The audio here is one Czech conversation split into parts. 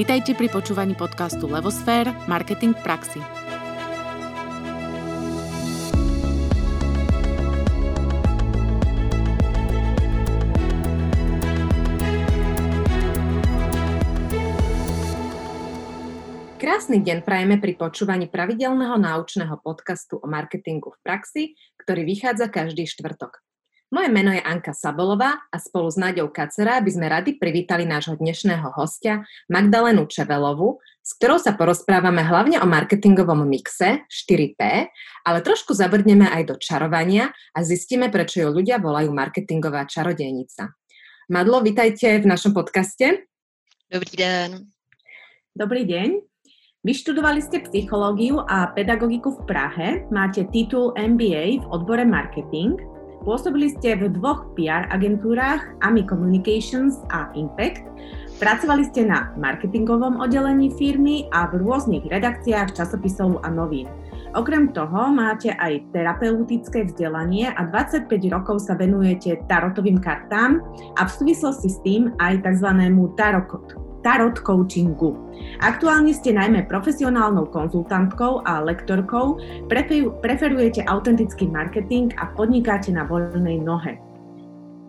Vítajte pri počúvaní podcastu Levosfér – Marketing v praxi. Krásny deň prajeme pri počúvaní pravidelného náučného podcastu o marketingu v praxi, ktorý vychádza každý štvrtok. Moje meno je Anka Sabolová a spolu s Naďou Kacera by sme radi privítali nášho dnešného hostia Magdalenu Čevelovu, s ktorou sa porozprávame hlavne o marketingovom mixe 4P, ale trošku zabrdneme aj do čarovania a zistíme, prečo ju ľudia volajú marketingová čarodejnica. Madlo, vitajte v našom podcaste. Dobrý den. Dobrý deň. Vyštudovali ste psychológiu a pedagogiku v Prahe, máte titul MBA v odbore marketing – Pôsobili ste v dvoch PR agentúrách AMI Communications a Impact. Pracovali ste na marketingovom oddelení firmy a v rôznych redakciách časopisov a novín. Okrem toho máte aj terapeutické vzdelanie a 25 rokov sa venujete tarotovým kartám a v súvislosti s tým aj tzv. tarot tarot coachingu. Aktuálne ste najmä profesionálnou konzultantkou a lektorkou, preferujete autentický marketing a podnikáte na voľnej nohe.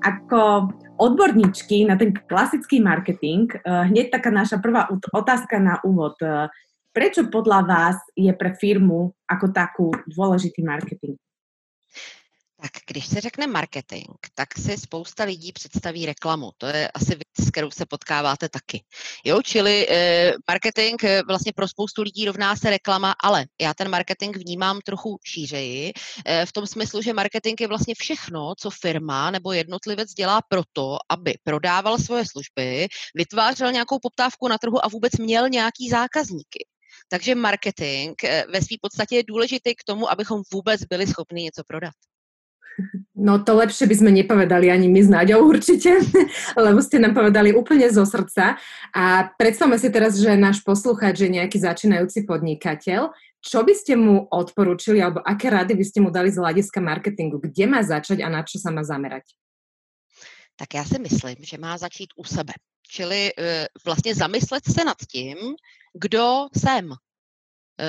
Ako odborníčky na ten klasický marketing, eh, hneď taká naša prvá otázka na úvod. Eh, prečo podľa vás je pre firmu ako takú dôležitý marketing? Tak když se řekne marketing, tak si spousta lidí představí reklamu. To je asi věc, s kterou se potkáváte taky. Jo, čili eh, marketing eh, vlastně pro spoustu lidí rovná se reklama, ale já ten marketing vnímám trochu šířeji, eh, v tom smyslu, že marketing je vlastně všechno, co firma nebo jednotlivec dělá proto, aby prodával svoje služby, vytvářel nějakou poptávku na trhu a vůbec měl nějaký zákazníky. Takže marketing eh, ve své podstatě je důležitý k tomu, abychom vůbec byli schopni něco prodat. No to lepšie by sme nepovedali ani my s Náďou určite, lebo ste nám povedali úplne zo srdca. A predstavme si teraz, že náš posluchač je nejaký začínajúci podnikateľ. Čo by ste mu odporúčili, alebo aké rady by ste mu dali z hľadiska marketingu? Kde má začať a na čo sa má zamerať? Tak já si myslím, že má začít u sebe. Čili uh, vlastně zamyslet se nad tím, kdo jsem, Eh,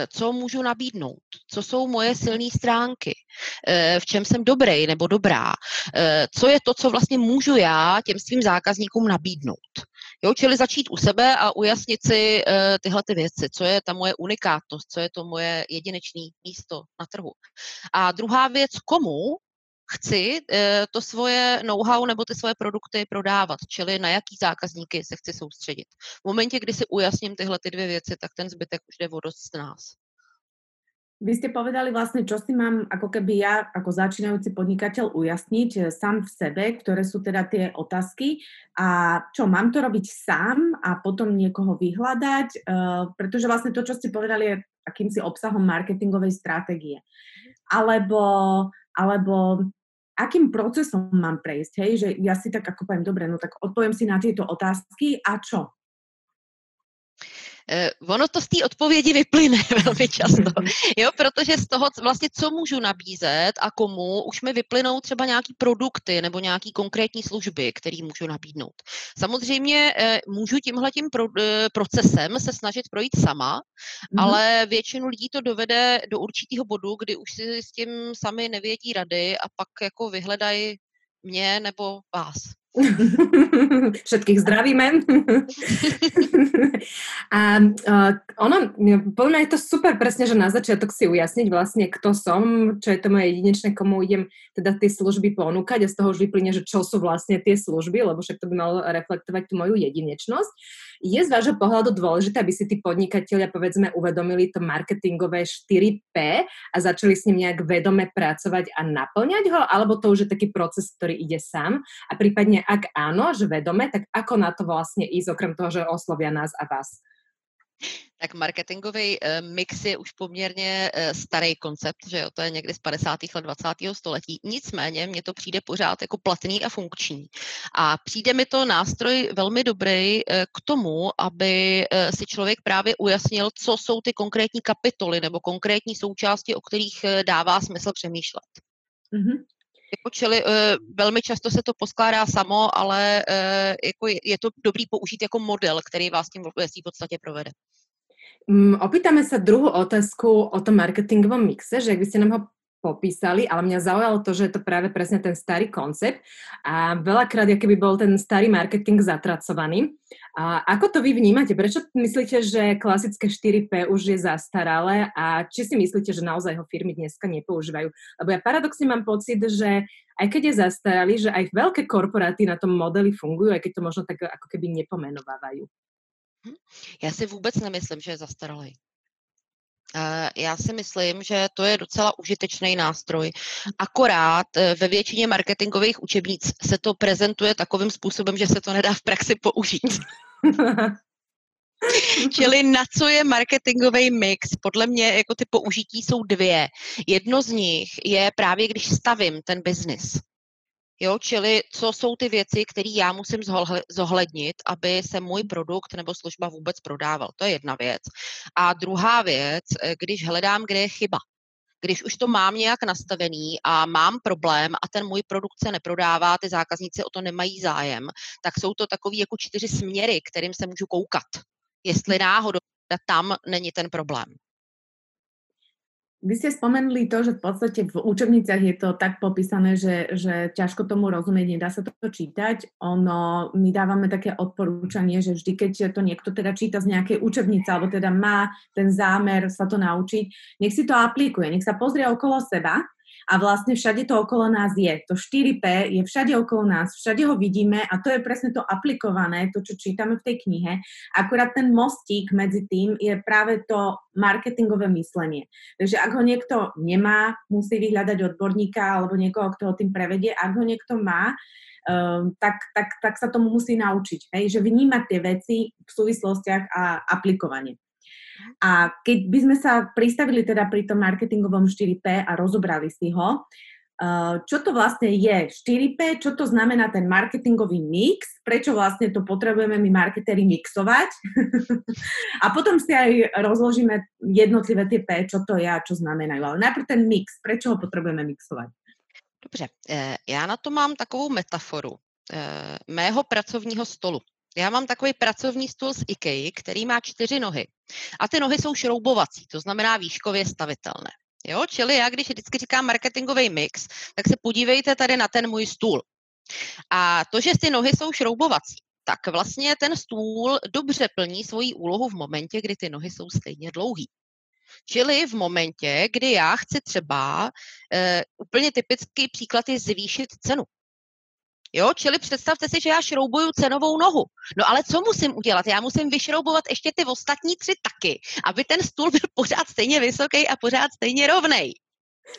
co můžu nabídnout, co jsou moje silné stránky, eh, v čem jsem dobrý nebo dobrá, eh, co je to, co vlastně můžu já těm svým zákazníkům nabídnout. Jo, čili začít u sebe a ujasnit si tyhle ty věci, co je ta moje unikátnost, co je to moje jedinečné místo na trhu. A druhá věc, komu chci eh, to svoje know-how nebo ty svoje produkty prodávat, čili na jaký zákazníky se chci soustředit. V momentě, kdy si ujasním tyhle ty dvě věci, tak ten zbytek už jde o dost z nás. Vy ste povedali vlastne, čo si mám ako keby ja ako začínajúci podnikateľ ujasniť eh, sám v sebe, ktoré sú teda tie otázky a čo, mám to robiť sám a potom niekoho vyhľadať, uh, pretože vlastne to, čo ste povedali, je akýmsi obsahom marketingovej stratégie. Alebo, alebo akým procesom mám prejsť, hej, že ja si tak ako poviem, dobre, no tak odpoviem si na tieto otázky a čo? Eh, ono to z té odpovědi vyplyne velmi často, jo, protože z toho vlastně, co můžu nabízet a komu, už mi vyplynou třeba nějaký produkty nebo nějaký konkrétní služby, které můžu nabídnout. Samozřejmě eh, můžu tímhletím pro, eh, procesem se snažit projít sama, mm-hmm. ale většinu lidí to dovede do určitého bodu, kdy už si s tím sami nevědí rady a pak jako vyhledají mě nebo vás. Všetkých zdravíme. a uh, ono, podľa je to super presne, že na začiatok si ujasniť vlastne, kto som, čo je to moje jedinečné, komu idem teda tie služby ponúkať a z toho už vyplyne, že čo sú vlastne tie služby, lebo však to by malo reflektovať tú moju jedinečnosť. Je z vášho pohľadu dôležité, aby si tí podnikatelia povedzme uvedomili to marketingové 4P a začali s ním nejak vedome pracovať a naplňať ho, alebo to už je taký proces, ktorý ide sám a prípadne ak áno, že vedome, tak ako na to vlastne ísť, okrem toho, že oslovia nás a vás? Tak marketingový uh, mix je už poměrně uh, starý koncept, že jo, to je někdy z 50. let 20. století. Nicméně mně to přijde pořád jako platný a funkční. A přijde mi to nástroj velmi dobrý uh, k tomu, aby si člověk právě ujasnil, co jsou ty konkrétní kapitoly nebo konkrétní součásti, o kterých dává smysl přemýšlet. Mm-hmm. Jako čili uh, velmi často se to poskládá samo, ale uh, jako je, je to dobrý použít jako model, který vás tím v podstatě provede. Um, opýtame sa druhú otázku o tom marketingovom mixe, že ak by ste nám ho popísali, ale mňa zaujalo to, že je to práve presne ten starý koncept a veľakrát, keby bol ten starý marketing zatracovaný. A ako to vy vnímate? Prečo myslíte, že klasické 4P už je zastaralé a či si myslíte, že naozaj ho firmy dneska nepoužívajú? Lebo ja paradoxne mám pocit, že aj keď je zastaralý, že aj veľké korporáty na tom modeli fungujú, aj keď to možno tak ako keby nepomenovávajú. Hm? Já si vůbec nemyslím, že je zastaralý. Eh, já si myslím, že to je docela užitečný nástroj. Akorát eh, ve většině marketingových učebnic se to prezentuje takovým způsobem, že se to nedá v praxi použít. Čili na co je marketingový mix? Podle mě jako ty použití jsou dvě. Jedno z nich je právě, když stavím ten biznis. Jo, čili co jsou ty věci, které já musím zohlednit, aby se můj produkt nebo služba vůbec prodával. To je jedna věc. A druhá věc, eh, když hledám, kde je chyba. Když už to mám nějak nastavený a mám problém a ten můj produkt se neprodává, ty zákazníci o to nemají zájem, tak jsou to takové jako čtyři směry, kterým se můžu koukat. Jestli náhodou tam není ten problém. Vy ste spomenuli to, že v podstate v učebniciach je to tak popísané, že, že ťažko tomu rozumieť, nedá sa to čítať. Ono, my dávame také odporúčanie, že vždy, keď to niekto teda číta z nejakej učebnice, alebo teda má ten zámer sa to naučiť, nech si to aplikuje, nech sa pozrie okolo seba a vlastne všade to okolo nás je. To 4P je všade okolo nás, všade ho vidíme a to je presne to aplikované, to, čo čítame v tej knihe. Akurát ten mostík medzi tým je práve to marketingové myslenie. Takže ak ho niekto nemá, musí vyhľadať odborníka alebo niekoho, kto ho tým prevedie. Ak ho niekto má, um, tak, tak, tak sa tomu musí naučiť. Hej? Že vnímať tie veci v súvislostiach a aplikovanie. A keď by sme sa pristavili teda pri tom marketingovom 4P a rozobrali si ho, uh, čo to vlastne je 4P, čo to znamená ten marketingový mix, prečo vlastne to potrebujeme my marketéri mixovať a potom si aj rozložíme jednotlivé tie P, čo to je a čo znamenajú. Ale najprv ten mix, prečo ho potrebujeme mixovať? Dobře, eh, já na to mám takovou metaforu eh, mého pracovního stolu. Já mám takový pracovní stůl z IKEA, který má čtyři nohy. A ty nohy jsou šroubovací, to znamená výškově stavitelné. Jo? Čili já, když vždycky říkám marketingový mix, tak se podívejte tady na ten můj stůl. A to, že ty nohy jsou šroubovací, tak vlastně ten stůl dobře plní svoji úlohu v momentě, kdy ty nohy jsou stejně dlouhý. Čili v momentě, kdy já chci třeba, e, úplně typický příklad je zvýšit cenu. Jo, čili představte si, že já šroubuju cenovou nohu. No ale co musím udělat? Já musím vyšroubovat ještě ty ostatní tři taky, aby ten stůl byl pořád stejně vysoký a pořád stejně rovnej.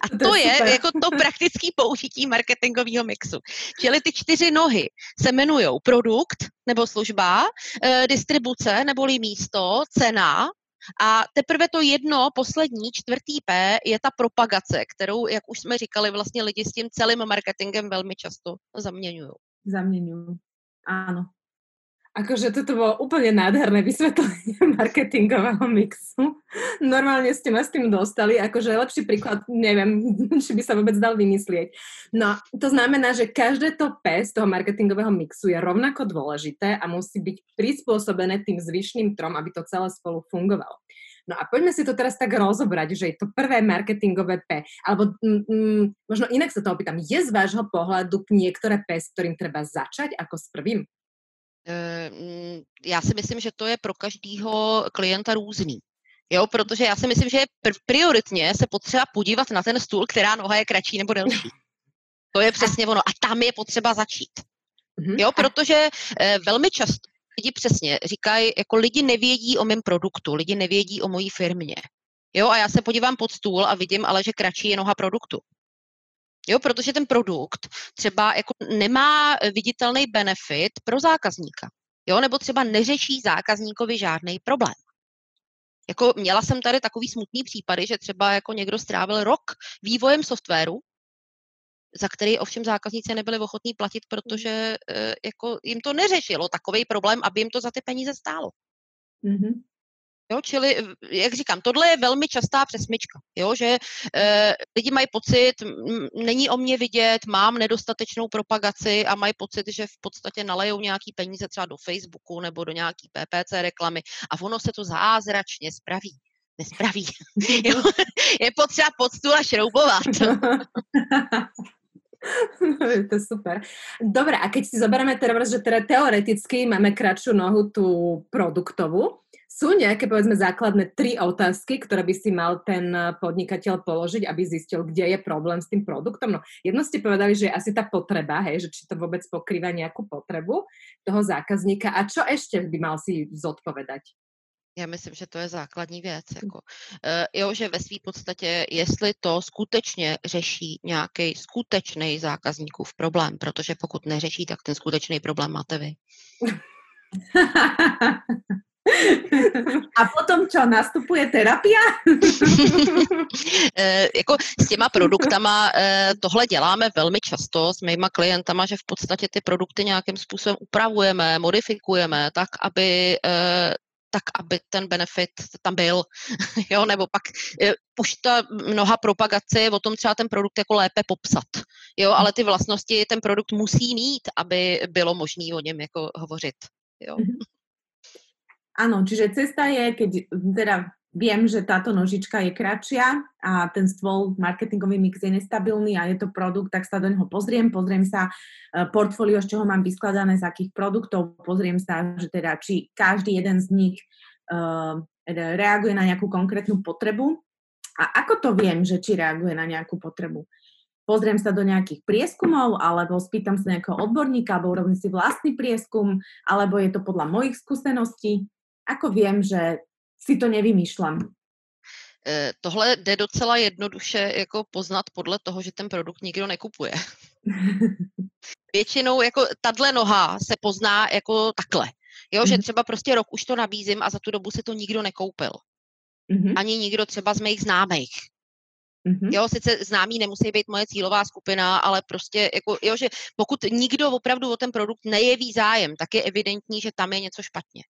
A to, to je, jako to praktické použití marketingového mixu. Čili ty čtyři nohy se jmenují produkt nebo služba, e, distribuce neboli místo, cena a teprve to jedno, poslední, čtvrtý P, je ta propagace, kterou, jak už jsme říkali, vlastně lidi s tím celým marketingem velmi často zaměňují. Zaměňují, ano. Akože toto bolo úplne nádherné vysvetlenie marketingového mixu. Normálne ste ma s tým dostali, akože lepší príklad, neviem, či by sa vôbec dal vymyslieť. No, to znamená, že každé to P z toho marketingového mixu je rovnako dôležité a musí byť prispôsobené tým zvyšným trom, aby to celé spolu fungovalo. No a poďme si to teraz tak rozobrať, že je to prvé marketingové P. Alebo mm, mm, možno inak sa to opýtam. Je z vášho pohľadu niektoré P, s ktorým treba začať ako s prvým? Eh, mm, já si myslím, že to je pro každého klienta různý. Jo, protože já si myslím, že prioritně se potřeba podívat na ten stůl, která noha je kratší nebo delší. To je přesně ono. A tam je potřeba začít. Mhm. Jo, protože eh, velmi často lidi přesně říkají, jako lidi nevědí o mém produktu, lidi nevědí o mojí firmě. Jo, a já se podívám pod stůl a vidím ale, že kratší je noha produktu. Jo, protože ten produkt třeba jako nemá viditelný benefit pro zákazníka. Jo, nebo třeba neřeší zákazníkovi žádný problém. Jako měla jsem tady takový smutný případy, že třeba jako někdo strávil rok vývojem softwaru, za který ovšem zákazníci nebyli ochotní platit, protože e, jako jim to neřešilo takový problém, aby jim to za ty peníze stálo. Mm-hmm. Jo, čili, jak říkám, tohle je velmi častá přesmička, jo, že e, lidi mají pocit, m, není o mě vidět, mám nedostatečnou propagaci a mají pocit, že v podstatě nalejou nějaký peníze třeba do Facebooku nebo do nějaký PPC reklamy a ono se to zázračně spraví. Nespraví. jo, je potřeba stůl a šroubovat. to je super. Dobre, a keď si zoberieme teraz, že teda teoreticky máme kratšiu nohu tú produktovú, sú nejaké, povedzme, základné tri otázky, ktoré by si mal ten podnikateľ položiť, aby zistil, kde je problém s tým produktom? No, jedno ste povedali, že je asi tá potreba, hej, že či to vôbec pokrýva nejakú potrebu toho zákazníka. A čo ešte by mal si zodpovedať? Já myslím, že to je základní věc. Hm. Jako, uh, jo, že ve své podstatě, jestli to skutečně řeší nějaký skutečný zákazníkův problém, protože pokud neřeší, tak ten skutečný problém máte vy. A potom čo, nastupuje terapia? e, jako s těma produktama e, tohle děláme velmi často s mýma klientama, že v podstatě ty produkty nějakým způsobem upravujeme, modifikujeme tak, aby e, tak aby ten benefit tam byl, jo, nebo pak je, už ta mnoha propagace je o tom třeba ten produkt jako lépe popsat, jo, ale ty vlastnosti ten produkt musí mít, aby bylo možné o něm jako hovořit, jo. Mhm. čiže cesta je, keď teda viem, že táto nožička je kratšia a ten stôl, marketingový mix je nestabilný a je to produkt, tak sa do neho pozriem, pozriem sa e, portfólio, z čoho mám vyskladané, z akých produktov, pozriem sa, že teda či každý jeden z nich uh, reaguje na nejakú konkrétnu potrebu a ako to viem, že či reaguje na nejakú potrebu. Pozriem sa do nejakých prieskumov, alebo spýtam sa nejakého odborníka, alebo urobím si vlastný prieskum, alebo je to podľa mojich skúseností. Ako viem, že si to nevymýšlám. Eh, tohle jde docela jednoduše jako poznat podle toho, že ten produkt nikdo nekupuje. Většinou jako tahle noha se pozná jako takhle. Jo, že mhm. třeba prostě rok už to nabízím a za tu dobu se to nikdo nekoupil. Mm-hmm. Ani nikdo třeba z mých známých. Mm-hmm. Jo, sice známí nemusí být moje cílová skupina, ale prostě, jako, jo, že pokud nikdo opravdu o ten produkt nejeví zájem, tak je evidentní, že tam je něco špatně.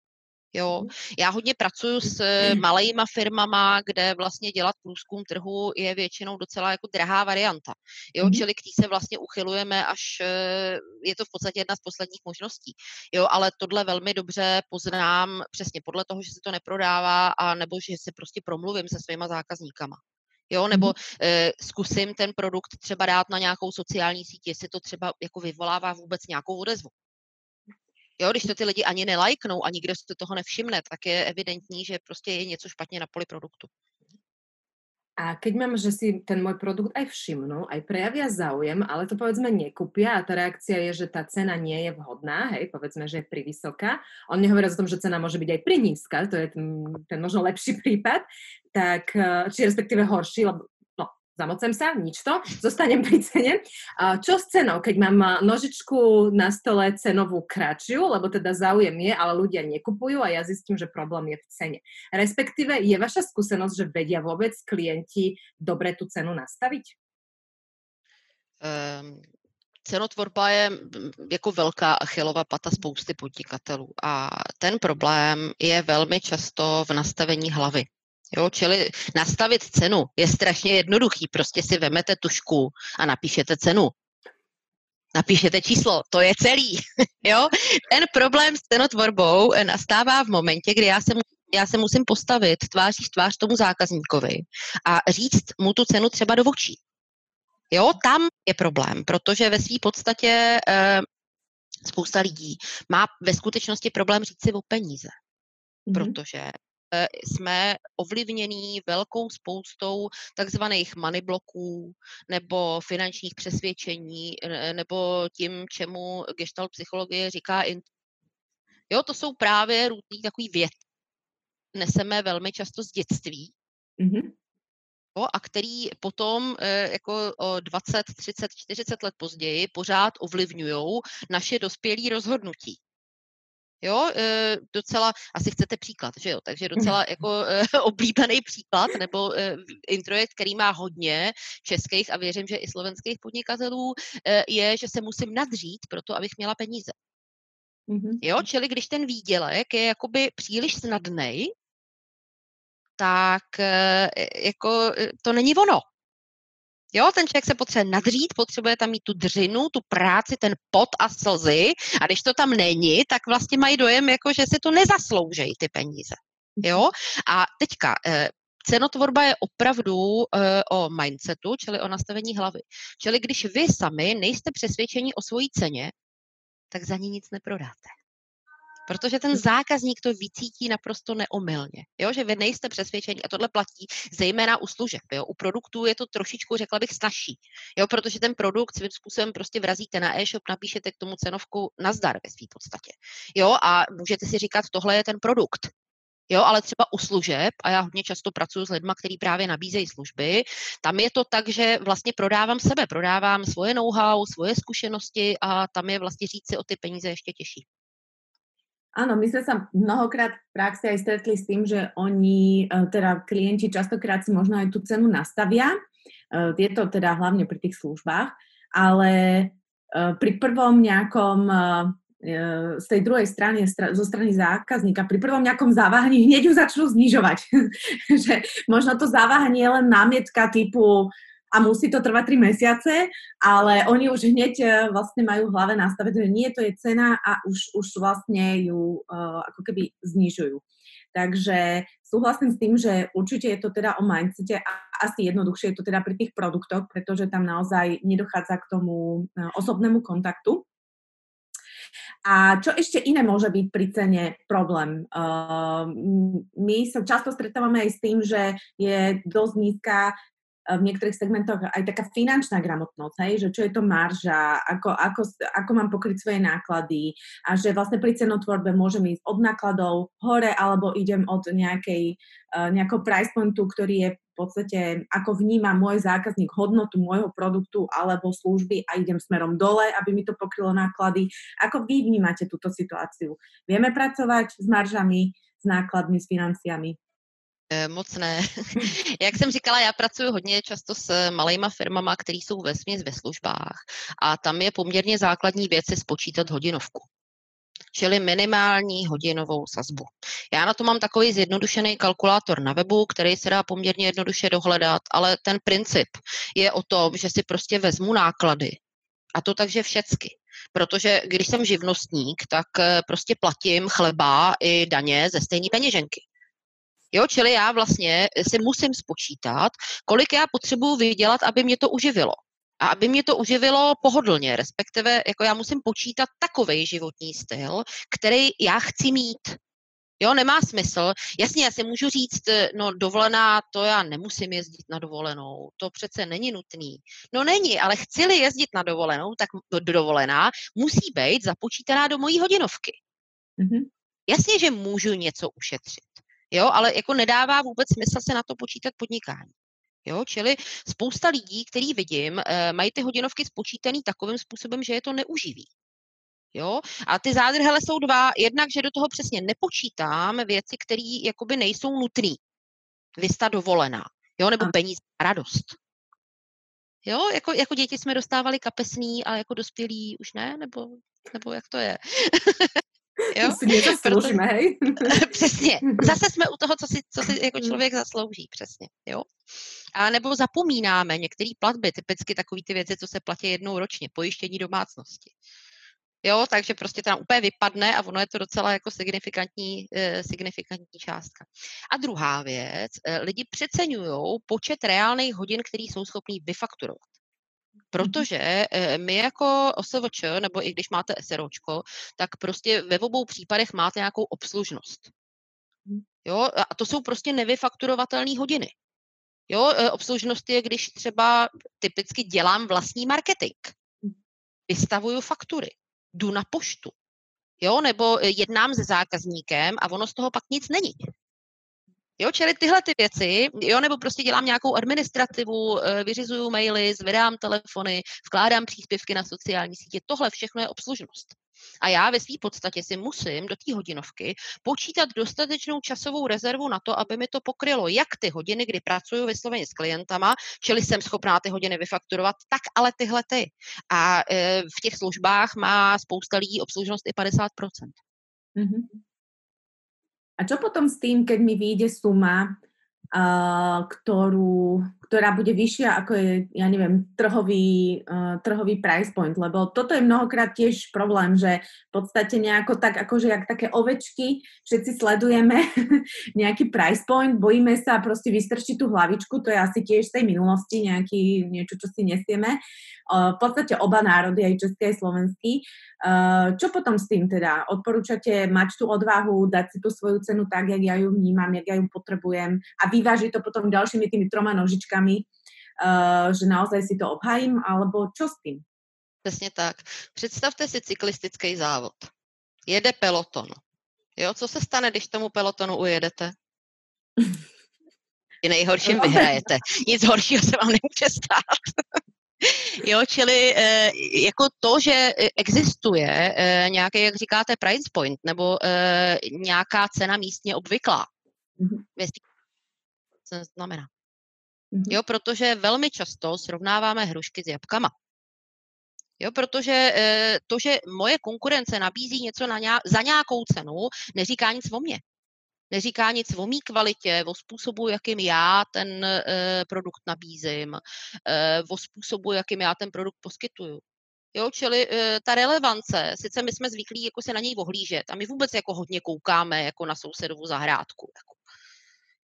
Jo. Mhm. Já hodně pracuji s eh, malejma firmama, kde vlastně dělat průzkum trhu je většinou docela jako drahá varianta. Jo, mm čili k se vlastně uchylujeme, až eh, je to v podstatě jedna z posledních možností. Jo, ale tohle velmi dobře poznám přesně podle toho, že se to neprodává a nebo že se prostě promluvím se svýma zákazníkama. Jo, nebo mm e, zkusím ten produkt třeba dát na nějakou sociální síť, jestli to třeba jako vyvolává vůbec nějakou odezvu. Jo, když to ty lidi ani nelajknou a nikdo si toho nevšimne, tak je evidentní, že prostě je něco špatně na poli produktu. A keď mám, že si ten môj produkt aj všimnú, aj prejavia záujem, ale to povedzme nekúpia a tá reakcia je, že tá cena nie je vhodná, hej, povedzme, že je privysoká. On nehovorí o tom, že cena môže byť aj prinízka, to je ten, ten možno lepší prípad, tak, eh, či respektíve horší, lebo zamocem sa, nič to, zostanem pri cene. Čo s cenou, keď mám nožičku na stole cenovú kratšiu, lebo teda záujem je, ale ľudia nekupujú a ja zistím, že problém je v cene. Respektíve, je vaša skúsenosť, že vedia vôbec klienti dobre tú cenu nastaviť? Um, cenotvorba je jako velká achilová pata spousty podnikatelů a ten problém je velmi často v nastavení hlavy. Jo, čili nastavit cenu je strašně jednoduchý. Prostě si vemete tušku a napíšete cenu. Napíšete číslo, to je celý. jo? Ten problém s cenotvorbou nastává v momentě, kdy já se, já se musím postavit tváří v tvář tomu zákazníkovi a říct mu tu cenu třeba do očí. Jo, tam je problém, protože ve své podstatě e, spousta lidí má ve skutečnosti problém říct si o peníze. Mm-hmm. Protože Eh, jsme ovlivnění velkou spoustou takzvaných bloků nebo finančních přesvědčení nebo tím, čemu gestalt psychologie říká Jo, to jsou právě různý takový věd. Neseme velmi často z dětství. Mm-hmm. Jo, a který potom eh, jako o 20, 30, 40 let později pořád ovlivňují naše dospělé rozhodnutí. Jo, e, docela, asi chcete příklad, že jo, takže docela jako e, oblíbený příklad, nebo e, introjekt, který má hodně českých a věřím, že i slovenských podnikatelů, je, že se musím nadřít pro to, abych měla peníze. Mm-hmm. Jo, čili když ten výdělek je jakoby příliš snadný, tak eh, jako to není ono. Jo, ten člověk se potřebuje nadřít, potřebuje tam mít tu dřinu, tu práci, ten pot a slzy a když to tam není, tak vlastně mají dojem, jako že si to nezasloužejí ty peníze. Jo? A teďka, eh, cenotvorba je opravdu eh, o mindsetu, čili o nastavení hlavy. Čili když vy sami nejste přesvědčeni o svojí ceně, tak za ní nic neprodáte. Protože ten zákazník to vycítí naprosto neomylně. Jo? Že vy nejste přesvědčení a tohle platí zejména u služeb. Jo? U produktů je to trošičku, řekla bych, snažší. Jo? Protože ten produkt svým způsobem prostě vrazíte na e-shop, napíšete k tomu cenovku nazdar ve své podstatě. Jo? A můžete si říkat, tohle je ten produkt. Jo, ale třeba u služeb, a já hodně často pracuji s lidmi, kteří právě nabízejí služby, tam je to tak, že vlastně prodávám sebe, prodávám svoje know-how, svoje zkušenosti a tam je vlastně říct si o ty peníze ještě těžší. Áno, my sme sa mnohokrát v praxi aj stretli s tým, že oni, e, teda klienti častokrát si možno aj tú cenu nastavia. E, je to teda hlavne pri tých službách, ale e, pri prvom nejakom z tej druhej strany, zo strany zákazníka, pri prvom nejakom zaváhaní hneď ju začnú znižovať. že možno to zaváhanie je len námietka typu a musí to trvať 3 mesiace, ale oni už hneď e, vlastne majú v hlave nastavené, že nie, to je cena a už, už vlastne ju uh, ako keby znižujú. Takže súhlasím s tým, že určite je to teda o mindsete a asi jednoduchšie je to teda pri tých produktoch, pretože tam naozaj nedochádza k tomu e, osobnému kontaktu. A čo ešte iné môže byť pri cene problém? Uh, my sa často stretávame aj s tým, že je dosť nízka v niektorých segmentoch aj taká finančná gramotnosť, hej, že čo je to marža, ako, ako, ako mám pokryť svoje náklady a že vlastne pri cenotvorbe môžem ísť od nákladov hore alebo idem od nejakej, uh, nejakého price pointu, ktorý je v podstate, ako vníma môj zákazník hodnotu môjho produktu alebo služby a idem smerom dole, aby mi to pokrylo náklady. Ako vy vnímate túto situáciu? Vieme pracovať s maržami, s nákladmi, s financiami? Eh, moc ne. Jak jsem říkala, já pracuji hodně často s malejma firmama, které jsou ve směs ve službách a tam je poměrně základní věci spočítat hodinovku čili minimální hodinovou sazbu. Já na to mám takový zjednodušený kalkulátor na webu, který se dá poměrně jednoduše dohledat, ale ten princip je o tom, že si prostě vezmu náklady a to takže všecky. Protože když jsem živnostník, tak eh, prostě platím chleba i daně ze stejné peněženky. Jo, čili já vlastně si musím spočítat, kolik já potřebuji vydělat, aby mě to uživilo. A aby mě to uživilo pohodlně, respektive jako já musím počítat takový životní styl, který já chci mít. Jo, nemá smysl. Jasně, já si můžu říct, no dovolená, to já nemusím jezdit na dovolenou, to přece není nutný. No není, ale chci-li jezdit na dovolenou, tak dovolená musí být započítaná do mojí hodinovky. Mm-hmm. Jasně, že můžu něco ušetřit. Jo, ale jako nedává vůbec smysl se na to počítat podnikání. Jo, čili spousta lidí, který vidím, eh, mají ty hodinovky spočítaný takovým způsobem, že je to neuživí. Jo? A ty zádrhele jsou dva. Jednak, že do toho přesně nepočítám věci, které jakoby nejsou nutné. Vysta dovolená. Jo? Nebo peníze a radost. Jo, jako, jako děti jsme dostávali kapesný a jako dospělí už ne, nebo, nebo jak to je? Jo? Si nezasloužíme, hej? přesně. Zase jsme u toho, co si, co si jako člověk zaslouží, přesně. Jo? A nebo zapomínáme některé platby, typicky takové ty věci, co se platí jednou ročně, pojištění domácnosti. Jo, takže prostě to tam úplně vypadne a ono je to docela jako signifikantní, eh, signifikantní částka. A druhá věc, eh, lidi přeceňují počet reálných hodin, který jsou schopní vyfakturovat. Protože eh, my jako OSVČ, nebo i když máte SROčko, tak prostě ve obou případech máte nějakou obslužnost. Hm. Jo, a to jsou prostě nevyfakturovatelné hodiny. Jo, eh, obslužnost je, když třeba typicky dělám vlastní marketing. Hm. Vystavuju faktury, jdu na poštu, jo, nebo eh, jednám se zákazníkem a ono z toho pak nic není. Jo, čili tyhle ty věci, jo, nebo prostě dělám nějakou administrativu, eh, vyřizuju maily, zvedám telefony, vkládám příspěvky na sociální sítě, tohle všechno je obslužnost. A já ve své podstatě si musím do té hodinovky počítat dostatečnou časovou rezervu na to, aby mi to pokrylo jak ty hodiny, kdy pracuju vysloveně s klientama, čili jsem schopná ty hodiny vyfakturovat, tak ale tyhle ty. A e, v těch službách má spousta lidí obslužnost i 50%. Mm-hmm. A čo potom s tým, keď mi vyjde suma uh, ktorú, ktorá bude vyššia ako je, ja neviem, trhový, uh, trhový price point, lebo toto je mnohokrát tiež problém, že v podstate nejako tak, akože jak také ovečky, všetci sledujeme nejaký price point, bojíme sa proste vystrčiť tú hlavičku, to je asi tiež z tej minulosti nejaký, niečo, čo si nesieme. Uh, v podstate oba národy, aj český, aj slovenský. Uh, čo potom s tým teda? Odporúčate mať tú odvahu, dať si tú svoju cenu tak, jak ja ju vnímam, jak ja ju potrebujem a vyvážiť to potom ďalšími tými troma nožičkami, uh, že naozaj si to obhajím, alebo čo s tým? Přesně tak. Představte si cyklistický závod. Jede peloton. Jo, co se stane, když tomu pelotonu ujedete? I nejhorším vyhrajete. Nic horšího se vám nemůže stát. Jo, čili e, jako to, že existuje e, nějaký, jak říkáte, price point, nebo e, nějaká cena místně obvyklá, mm-hmm. co znamená. Mm-hmm. Jo, protože velmi často srovnáváme hrušky s jabkama. Jo, protože to, že moje konkurence nabízí něco na nějak, za nějakou cenu, neříká nic o mně neříká nic o mý kvalitě, o způsobu, jakým já ten e, produkt nabízím, e, o způsobu, jakým já ten produkt poskytuju. Jo, čili e, ta relevance, sice my jsme zvyklí jako se na něj ohlížet a my vůbec jako hodně koukáme jako na sousedovu zahrádku. Jako.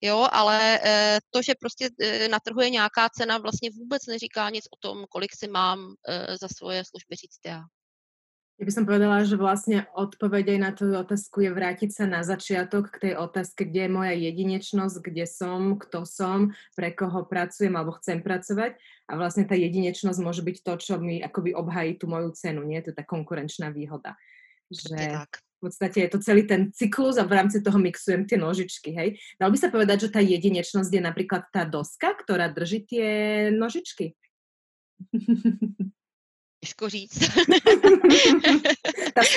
Jo, ale e, to, že prostě e, na trhu je nějaká cena, vlastně vůbec neříká nic o tom, kolik si mám e, za svoje služby říct já. Ja by som povedala, že vlastne odpoveď aj na tú otázku je vrátiť sa na začiatok k tej otázke, kde je moja jedinečnosť, kde som, kto som, pre koho pracujem alebo chcem pracovať. A vlastne tá jedinečnosť môže byť to, čo mi akoby obhají tú moju cenu, nie? To je tá konkurenčná výhoda. Že tak. V podstate je to celý ten cyklus a v rámci toho mixujem tie nožičky, hej. Dal by sa povedať, že tá jedinečnosť je napríklad tá doska, ktorá drží tie nožičky? Těžko říct.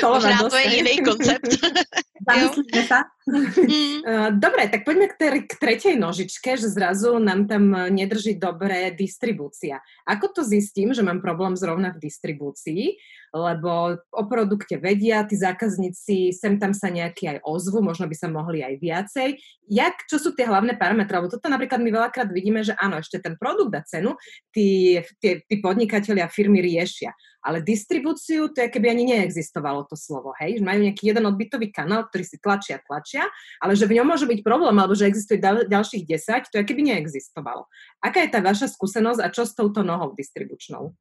Možná to je jiný koncept. Zamyslíme sa. Mm. Eh, dobre, tak poďme k, ter- k tretej nožičke, že zrazu nám tam nedrží dobre distribúcia. Ako to zistím, že mám problém zrovna v distribúcii? Lebo o produkte vedia, tí zákazníci sem tam sa nejaký aj ozvu, možno by sa mohli aj viacej. Jak, čo sú tie hlavné parametre? Lebo toto napríklad my veľakrát vidíme, že áno, ešte ten produkt a cenu tí, tí, tí podnikatelia firmy riešia ale distribúciu, to je keby ani neexistovalo to slovo, hej, že majú nejaký jeden odbytový kanál, ktorý si tlačia, tlačia, ale že v ňom môže byť problém, alebo že existuje dal, ďalších 10, to je keby neexistovalo. Aká je tá vaša skúsenosť a čo s touto nohou distribučnou?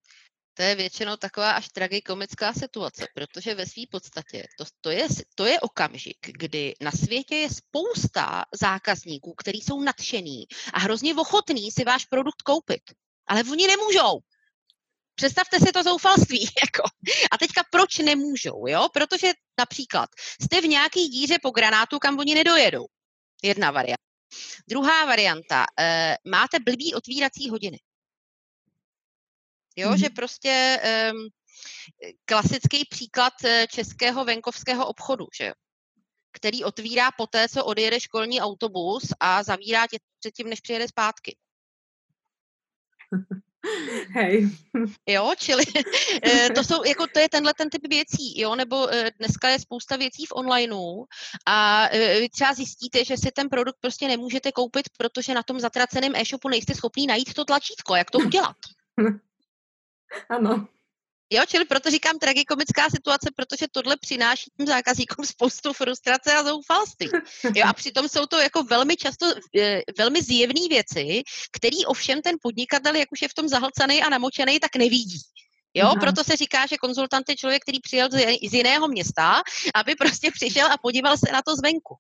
To je většinou taková až tragikomická situace, protože ve své podstatě to, to, je, to je okamžik, kdy na světě je spousta zákazníků, kteří jsou nadšení a hrozně ochotní si váš produkt koupit. Ale oni nemůžou, Představte si to zoufalství. Jako. A teďka proč nemůžou? Jo? Protože například jste v nějaký díře po granátu, kam oni nedojedou. Jedna varianta. Druhá varianta. E, máte blbý otvírací hodiny. Jo, mm-hmm. že prostě e, klasický příklad eh, českého venkovského obchodu, že jo? který otvírá poté, co odjede školní autobus a zavírá tě předtím, než přijede zpátky. Hej. Jo, čili eh, to jsou, jako to je tenhle ten typ věcí, jo, nebo eh, dneska je spousta věcí v onlineu a eh, vy třeba zjistíte, že si ten produkt prostě nemůžete koupit, protože na tom zatraceném e-shopu nejste schopný najít to tlačítko, jak to udělat. Ano. Jo, čili proto říkám tragikomická situace, protože tohle přináší tím zákazníkům spoustu frustrace a zoufalství. Jo, a přitom jsou to jako velmi často e, velmi zjevné věci, který ovšem ten podnikatel, jak už je v tom zahlcený a namočený, tak nevidí. Jo, Aha. proto se říká, že konzultant je člověk, který přijel z jiného města, aby prostě přišel a podíval se na to zvenku.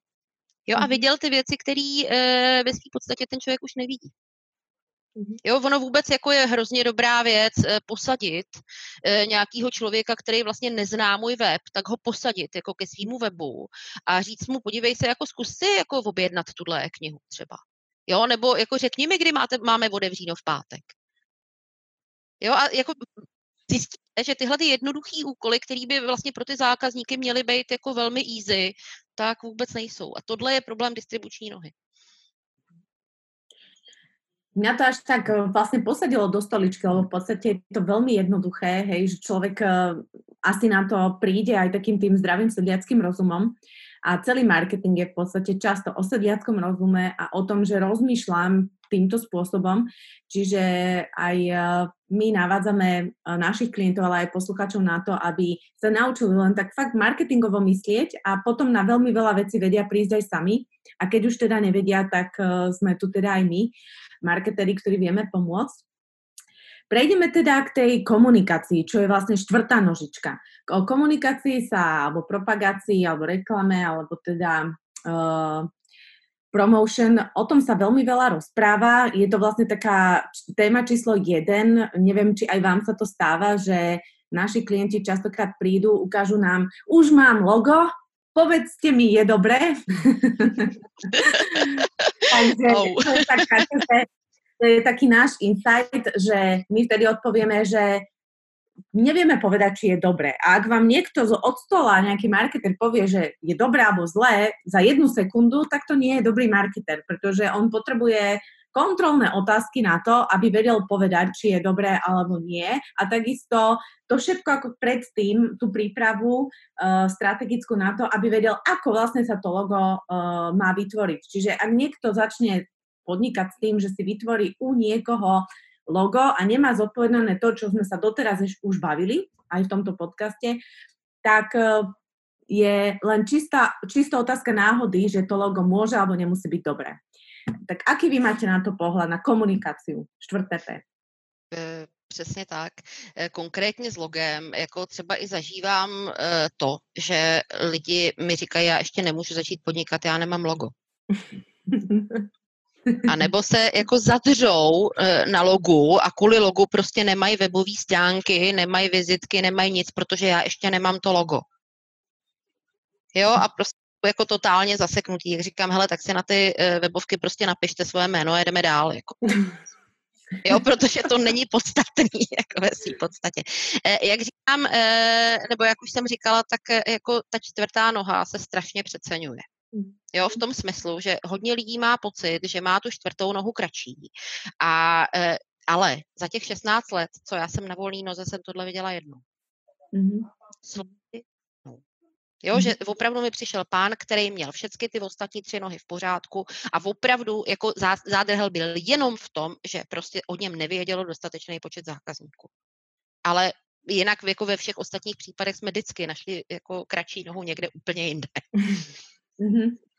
Jo, a mhm. viděl ty věci, které e, ve své podstatě ten člověk už nevidí. Mhm. Jo, ono vůbec jako je hrozně dobrá věc eh, posadit eh, nějakého člověka, který vlastně nezná můj web, tak ho posadit jako ke svýmu webu a říct mu, podívej se, jako zkus si jako objednat tuhle knihu třeba. Jo, nebo jako řekni mi, kdy máte, máme otevříno v pátek. Jo, a jako zjistíte, že tyhle ty jednoduché úkoly, které by vlastně pro ty zákazníky měly být jako velmi easy, tak vůbec nejsou. A tohle je problém distribuční nohy. Mňa to až tak eh, vlastne posadilo do stoličky, lebo v podstate je to veľmi jednoduché, hej, že človek uh, asi na to príde aj takým tým zdravým sedliackým rozumom. A celý marketing je v podstate často o sediackom rozume a o tom, že rozmýšľam týmto spôsobom. Čiže aj e, my navádzame našich klientov, ale aj poslucháčov na to, aby sa naučili len tak fakt marketingovo myslieť a potom na veľmi veľa vecí vedia prísť aj sami. A keď už teda nevedia, tak sme tu teda aj my, marketeri, ktorí vieme pomôcť. Prejdeme teda k tej komunikácii, čo je vlastne štvrtá nožička. O komunikácii sa, alebo propagácii, alebo reklame, alebo teda uh, promotion, o tom sa veľmi veľa rozpráva. Je to vlastne taká téma číslo jeden. Neviem, či aj vám sa to stáva, že naši klienti častokrát prídu, ukážu nám, už mám logo, povedzte mi, je dobré. Takže oh. to, je taká, to je taký náš insight, že my vtedy odpovieme, že nevieme povedať, či je dobré. A ak vám niekto z od stola, nejaký marketer povie, že je dobré alebo zlé za jednu sekundu, tak to nie je dobrý marketer, pretože on potrebuje kontrolné otázky na to, aby vedel povedať, či je dobré alebo nie. A takisto to všetko ako predtým, tú prípravu uh, strategickú na to, aby vedel, ako vlastne sa to logo uh, má vytvoriť. Čiže ak niekto začne podnikať s tým, že si vytvorí u niekoho logo a nemá zodpovedané to, čo sme sa doteraz už bavili, aj v tomto podcaste, tak e, je len čistá, čistá otázka náhody, že to logo môže alebo nemusí byť dobré. Tak aký vy máte na to pohled, na komunikaci? Čtvrté P. E, přesně tak. E, konkrétně s logem, jako třeba i zažívám to, že lidi mi říkají, já ještě nemůžu začít podnikat, já nemám logo. A nebo se jako zadřou na logu a kvůli logu prostě nemají webové stránky, nemají vizitky, nemají nic, protože já ještě nemám to logo. Jo, a prostě jako totálně zaseknutí. Jak říkám, hele, tak si na ty eh, webovky prostě napište svoje jméno a jedeme dál. Jako. Jo, protože to není podstatný, jako ve své podstatě. Eh, jak říkám, nebo jak už jsem říkala, tak jako ta čtvrtá noha se strašně přeceňuje. Jo, v tom smyslu, že hodně lidí má pocit, že má tu čtvrtou nohu kratší. A, ale za těch 16 let, co já jsem na volný noze, jsem tohle viděla jednou. Mm-hmm. Jo, že mm-hmm. opravdu mi přišel pán, který měl všechny ty ostatní tři nohy v pořádku a opravdu jako zádrhel byl jenom v tom, že prostě o něm nevědělo dostatečný počet zákazníků. Ale jinak jako ve všech ostatních případech jsme vždycky našli jako kratší nohu někde úplně jinde. Mm-hmm.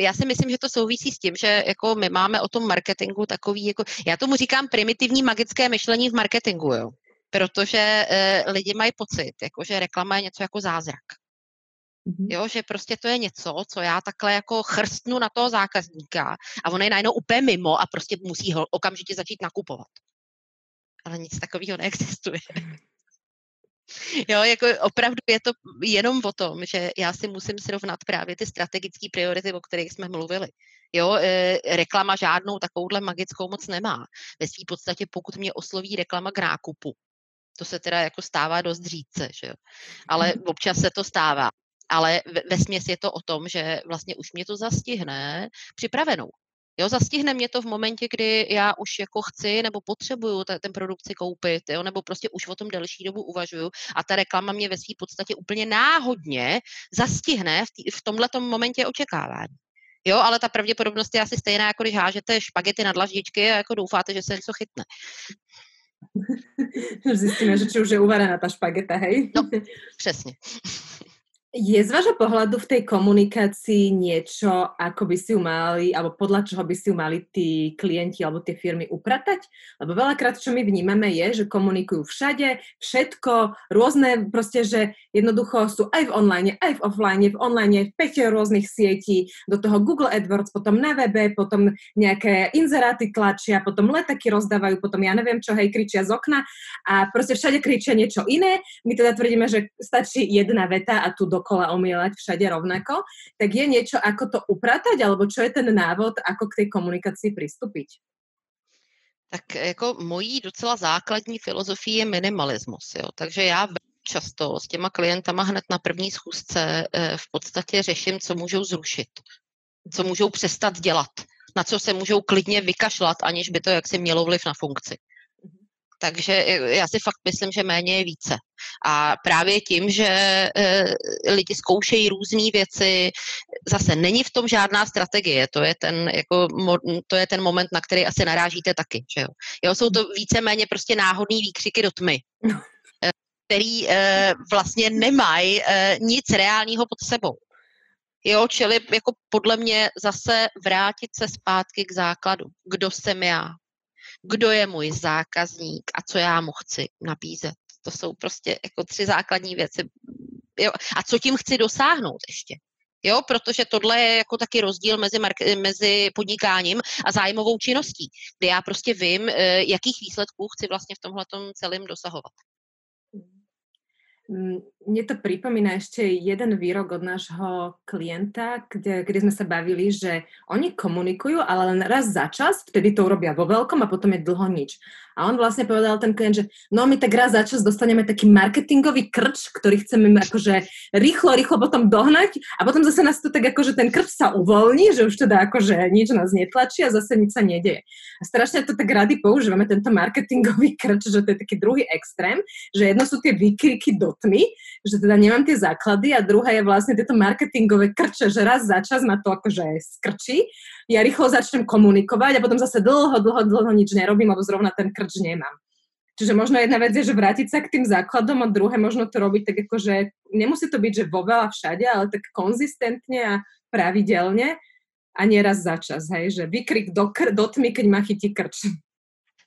Já si myslím, že to souvisí s tím, že jako my máme o tom marketingu takový, jako, já tomu říkám primitivní magické myšlení v marketingu, jo. Protože uh, lidi mají pocit, jako, že reklama je něco jako zázrak. Mm-hmm. Jo, že prostě to je něco, co já takhle jako chrstnu na toho zákazníka a on je najednou úplně mimo a prostě musí ho okamžitě začít nakupovat. Ale nic takového neexistuje. Jo, jako opravdu je to jenom o tom, že já si musím srovnat právě ty strategické priority, o kterých jsme mluvili. Jo, e, reklama žádnou takovouhle magickou moc nemá. Ve své podstatě, pokud mě osloví reklama k nákupu, to se teda jako stává dost řídce, že jo. Ale mhm. občas se to stává. Ale ve, ve směs je to o tom, že vlastně už mě to zastihne připravenou. Jo, zastihne mě to v momentě, kdy já už jako chci nebo potřebuju ta, ten produkt si koupit, jo, nebo prostě už o tom delší dobu uvažuju a ta reklama mě ve své podstatě úplně náhodně zastihne v, tý, v tomhletom momentě očekávání. Jo, ale ta pravděpodobnost je asi stejná, jako když hážete špagety na dlaždičky a jako doufáte, že se něco chytne. Zjistíme, že či už je uvarená ta špageta, hej? No, přesně. Je z vášho pohľadu v tej komunikácii niečo, ako by si ju mali, alebo podľa čoho by si ju mali tí klienti alebo tie firmy upratať? Lebo veľakrát, čo my vnímame, je, že komunikujú všade, všetko, rôzne, proste, že jednoducho sú aj v online, aj v offline, v online 5 rôznych sietí, do toho Google AdWords, potom na webe, potom nejaké inzeráty tlačia, potom letaky rozdávajú, potom ja neviem čo, hej, kričia z okna a proste všade kričia niečo iné. My teda tvrdíme, že stačí jedna veta a tu do dokola omielať všade rovnako, tak je niečo, ako to upratať, alebo čo je ten návod, ako k tej komunikaci přistupit? Tak jako mojí docela základní filozofii je minimalismus. Jo. Takže já často s těma klientama hned na první schůzce eh, v podstatě řeším, co můžou zrušit, co můžou přestat dělat, na co se můžou klidně vykašlat, aniž by to jaksi mělo vliv na funkci. Takže já si fakt myslím, že méně je více. A právě tím, že e, lidi zkoušejí různé věci, zase není v tom žádná strategie, to je ten, jako, to je ten moment, na který asi narážíte taky. Že jo? jo, jsou to víceméně prostě náhodný výkřiky do tmy. No. E, který vlastně nemají nic reálního pod sebou. Jo, čili jako podle mě zase vrátit se zpátky k základu. Kdo jsem já? Kdo je můj zákazník a co já mu chci nabízet? To jsou prostě jako tři základní věci. Jo, a co tím chci dosáhnout ještě? Jo, protože tohle je jako taky rozdíl mezi, mezi podnikáním a zájmovou činností, kde já prostě vím, eh, jakých výsledků chci vlastně v tomhle celém dosahovat. Mne to pripomína ešte jeden výrok od nášho klienta, kde, kde sme sa bavili, že oni komunikujú, ale len raz za čas, vtedy to urobia vo veľkom a potom je dlho nič. A on vlastne povedal ten klient, že no my tak raz za čas dostaneme taký marketingový krč, ktorý chceme akože rýchlo, rýchlo potom dohnať a potom zase nás to tak akože ten krč sa uvoľní, že už teda akože nič nás netlačí a zase nič sa nedeje. A strašne to tak rady používame, tento marketingový krč, že to je taký druhý extrém, že jedno sú tie výkriky do tmy, že teda nemám tie základy a druhá je vlastne tieto marketingové krče, že raz za čas ma to akože skrčí ja rýchlo začnem komunikovať a potom zase dlho, dlho, dlho nič nerobím, lebo zrovna ten krč nemám. Čiže možno jedna vec je, že vrátiť sa k tým základom a druhé možno to robiť tak ako, že nemusí to byť, že vo veľa všade, ale tak konzistentne a pravidelne a nieraz za čas, hej, že vykrik do, kr- do tmy, keď ma chytí krč.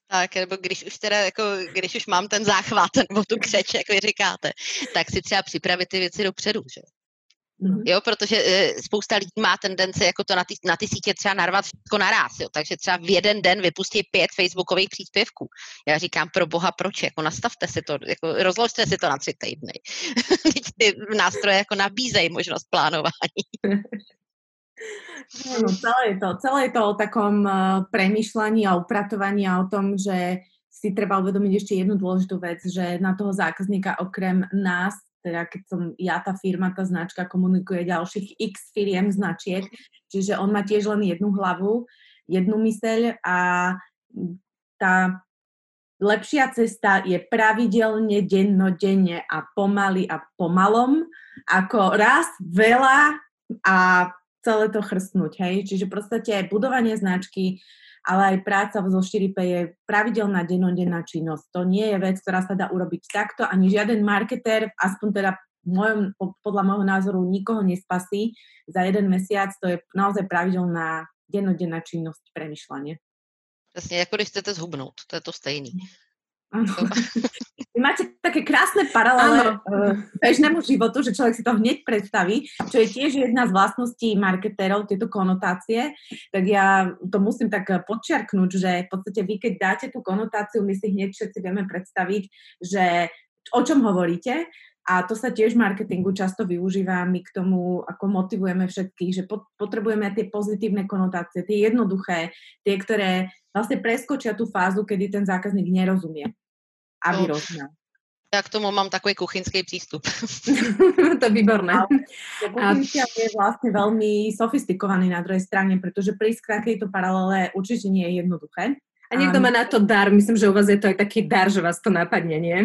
Tak, nebo když už teda, jako, když už mám ten záchvat, nebo tu křeč, jako říkáte, tak si třeba připravit ty věci dopředu, že? Mm-hmm. Jo, protože e, spousta lidí má tendence jako to na ty, na ty sítě třeba narvat všechno naraz, jo, takže třeba v jeden den vypustí pět facebookových příspěvků. Já říkám, pro boha, proč, jako nastavte si to, jako rozložte si to na tři týdny. ty nástroje jako nabízejí možnost plánování. No, celé je to, celé je to o takom uh, premyšľaní a upratovaní a o tom, že si treba uvedomiť ešte jednu dôležitú vec, že na toho zákazníka okrem nás teda keď som ja tá firma, tá značka komunikuje ďalších x firiem značiek, čiže on má tiež len jednu hlavu, jednu myseľ a tá lepšia cesta je pravidelne, dennodenne a pomaly a pomalom, ako raz, veľa a celé to chrstnúť, hej. Čiže v podstate budovanie značky ale aj práca zo 4P je pravidelná dennodenná činnosť. To nie je vec, ktorá sa dá urobiť takto, ani žiaden marketér, aspoň teda mojom, podľa môjho názoru nikoho nespasí za jeden mesiac, to je naozaj pravidelná dennodenná činnosť premyšľanie. Přesně, jako když chcete zhubnout, to je to stejný. Vy máte také krásne paralele uh, bežnému životu, že človek si to hneď predstaví, čo je tiež jedna z vlastností marketérov, tieto konotácie, tak ja to musím tak podčiarknúť, že v podstate vy, keď dáte tú konotáciu, my si hneď všetci vieme predstaviť, že o čom hovoríte, a to sa tiež v marketingu často využíva. My k tomu ako motivujeme všetkých, že potrebujeme tie pozitívne konotácie, tie jednoduché, tie, ktoré vlastne preskočia tú fázu, kedy ten zákazník nerozumie a no, vyrozná. Já k tomu mám takový kuchynský přístup. to je výborné. A je vlastne veľmi sofistikovaný na druhej strane, pretože prísť k takejto paralele určite nie je jednoduché. A niekto má na to dar, myslím, že u vás je to aj taký dar, že vás to napadne, nie?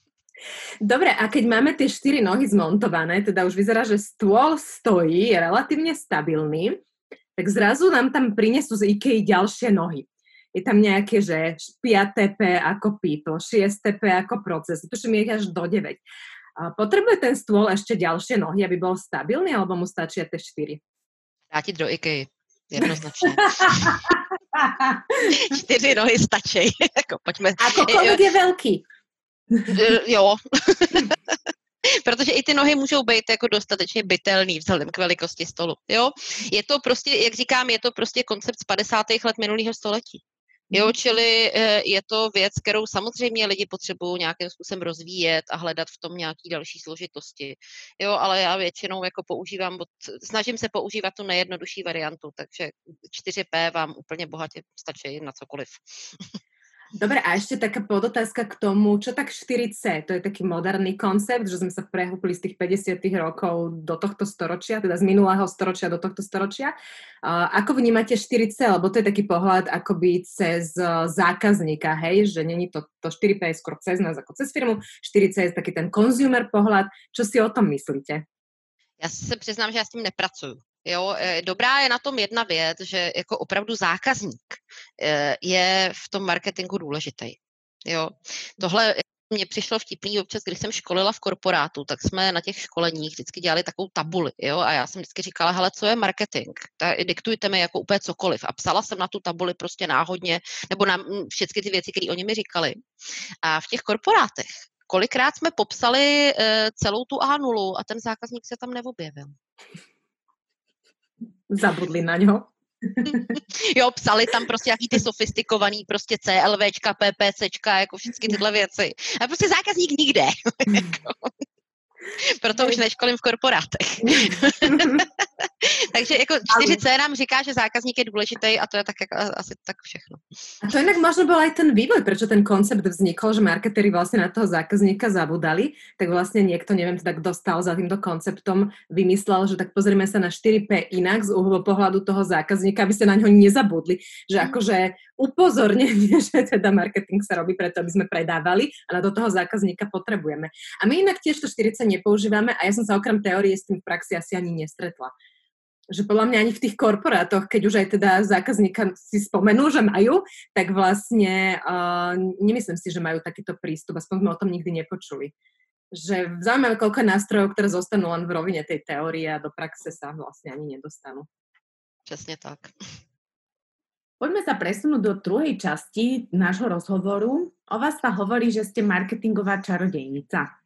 Dobre, a keď máme tie štyri nohy zmontované, teda už vyzerá, že stôl stojí, je relatívne stabilný, tak zrazu nám tam prinesú z IKEA ďalšie nohy je tam nejaké, že 5 P ako people, 6 P ako proces, tuším je až do 9. Potrebuje ten stôl ešte ďalšie nohy, aby bol stabilný, alebo mu stačia tie 4? Vrátiť do IKEA, jednoznačne. Čtyři nohy stačí. jako, pojďme. Ako kolik je veľký? jo. Protože i ty nohy můžou být jako dostatečně bytelný vzhledem k velikosti stolu. Jo? Je to prostě, jak říkám, je to prostě koncept z 50. let minulého století. Jo, mhm. čili eh, je to věc, kterou samozřejmě lidi potřebují nějakým způsobem rozvíjet a hledat v tom nějaký další složitosti. Jo, ale já většinou jako používám, snažím se používat tu nejjednodušší variantu, takže 4P vám úplně bohatě stačí na cokoliv. Dobre, a ešte taká podotázka k tomu, čo tak 4C, to je taký moderný koncept, že sme sa prehúpili z tých 50 rokov do tohto storočia, teda z minulého storočia do tohto storočia. Ako vnímate 4C, lebo to je taký pohľad akoby cez zákazníka, hej, že není to, to 4P je skôr cez nás ako cez firmu, 4C je taký ten consumer pohľad. Čo si o tom myslíte? Já se přiznám, že já s tím nepracuju. Jo, eh, dobrá je na tom jedna věc, že jako opravdu zákazník eh, je v tom marketingu důležitý. Jo, tohle mně přišlo vtipný občas, když jsem školila v korporátu, tak jsme na těch školeních vždycky dělali takovou tabuli, jo, a já jsem vždycky říkala, hele, co je marketing? Tak diktujte mi jako úplně cokoliv. A psala jsem na tu tabuli prostě náhodně, nebo na všechny ty věci, které oni mi říkali. A v těch korporátech kolikrát jsme popsali uh, celou tu A0 a ten zákazník se tam neobjevil. Zabudli na něho. jo, psali tam prostě jaký ty sofistikovaný prostě CLVčka, PPCčka, jako všechny tyhle věci. A prostě zákazník nikde. Proto už neškolím v korporátech. Takže jako 4C nám říká, že zákazník je důležitý a to je tak jako asi tak všechno. A to jinak možno byl i ten vývoj, proč ten koncept vznikl, že marketéri vlastně na toho zákazníka zabudali, tak vlastně někdo, nevím, teda kdo stal za týmto konceptom, vymyslel, že tak pozrieme se na 4P jinak z uhlu pohľadu toho zákazníka, aby ste na něho nezabudli, že mm. akože upozornenie, že teda marketing sa robí preto, aby sme predávali a na do toho zákazníka potrebujeme. A my inak tiež to 40 nepoužívame a ja som sa okrem teórie s tým v praxi asi ani nestretla. Že podľa mňa ani v tých korporátoch, keď už aj teda zákazníka si spomenú, že majú, tak vlastne uh, nemyslím si, že majú takýto prístup, aspoň sme o tom nikdy nepočuli. Že zaujímavé, koľko nástrojov, ktoré zostanú len v rovine tej teórie a do praxe sa vlastne ani nedostanú. Přesně tak. Poďme sa presunúť do druhej časti nášho rozhovoru. O vás sa hovorí, že ste marketingová čarodejnica.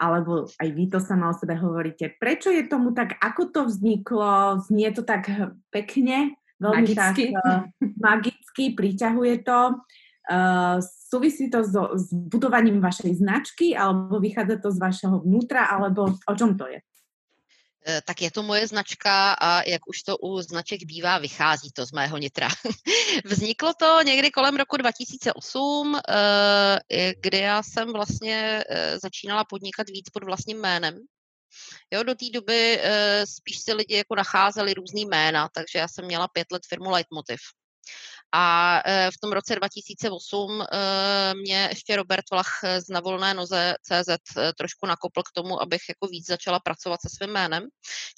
Alebo aj vy to sama o sebe hovoríte. Prečo je tomu tak? Ako to vzniklo? Znie to tak pekne? Veľmi magicky. Tak, uh, magicky, priťahuje to. Uh, súvisí to so, s budovaním vašej značky, alebo vychádza to z vašeho vnútra, alebo o čom to je? Eh, tak je to moje značka a jak už to u značek bývá, vychází to z mého nitra. Vzniklo to někdy kolem roku 2008, eh, kdy já jsem vlastně eh, začínala podnikat víc pod vlastním jménem. Jo, do té doby spíš si lidi jako nacházeli různý jména, takže já jsem měla pět let firmu Leitmotiv. A e, v tom roce 2008 e, mě ještě Robert Vlach z Na volné noze CZ trošku nakopl k tomu, abych jako víc začala pracovat se svým jménem.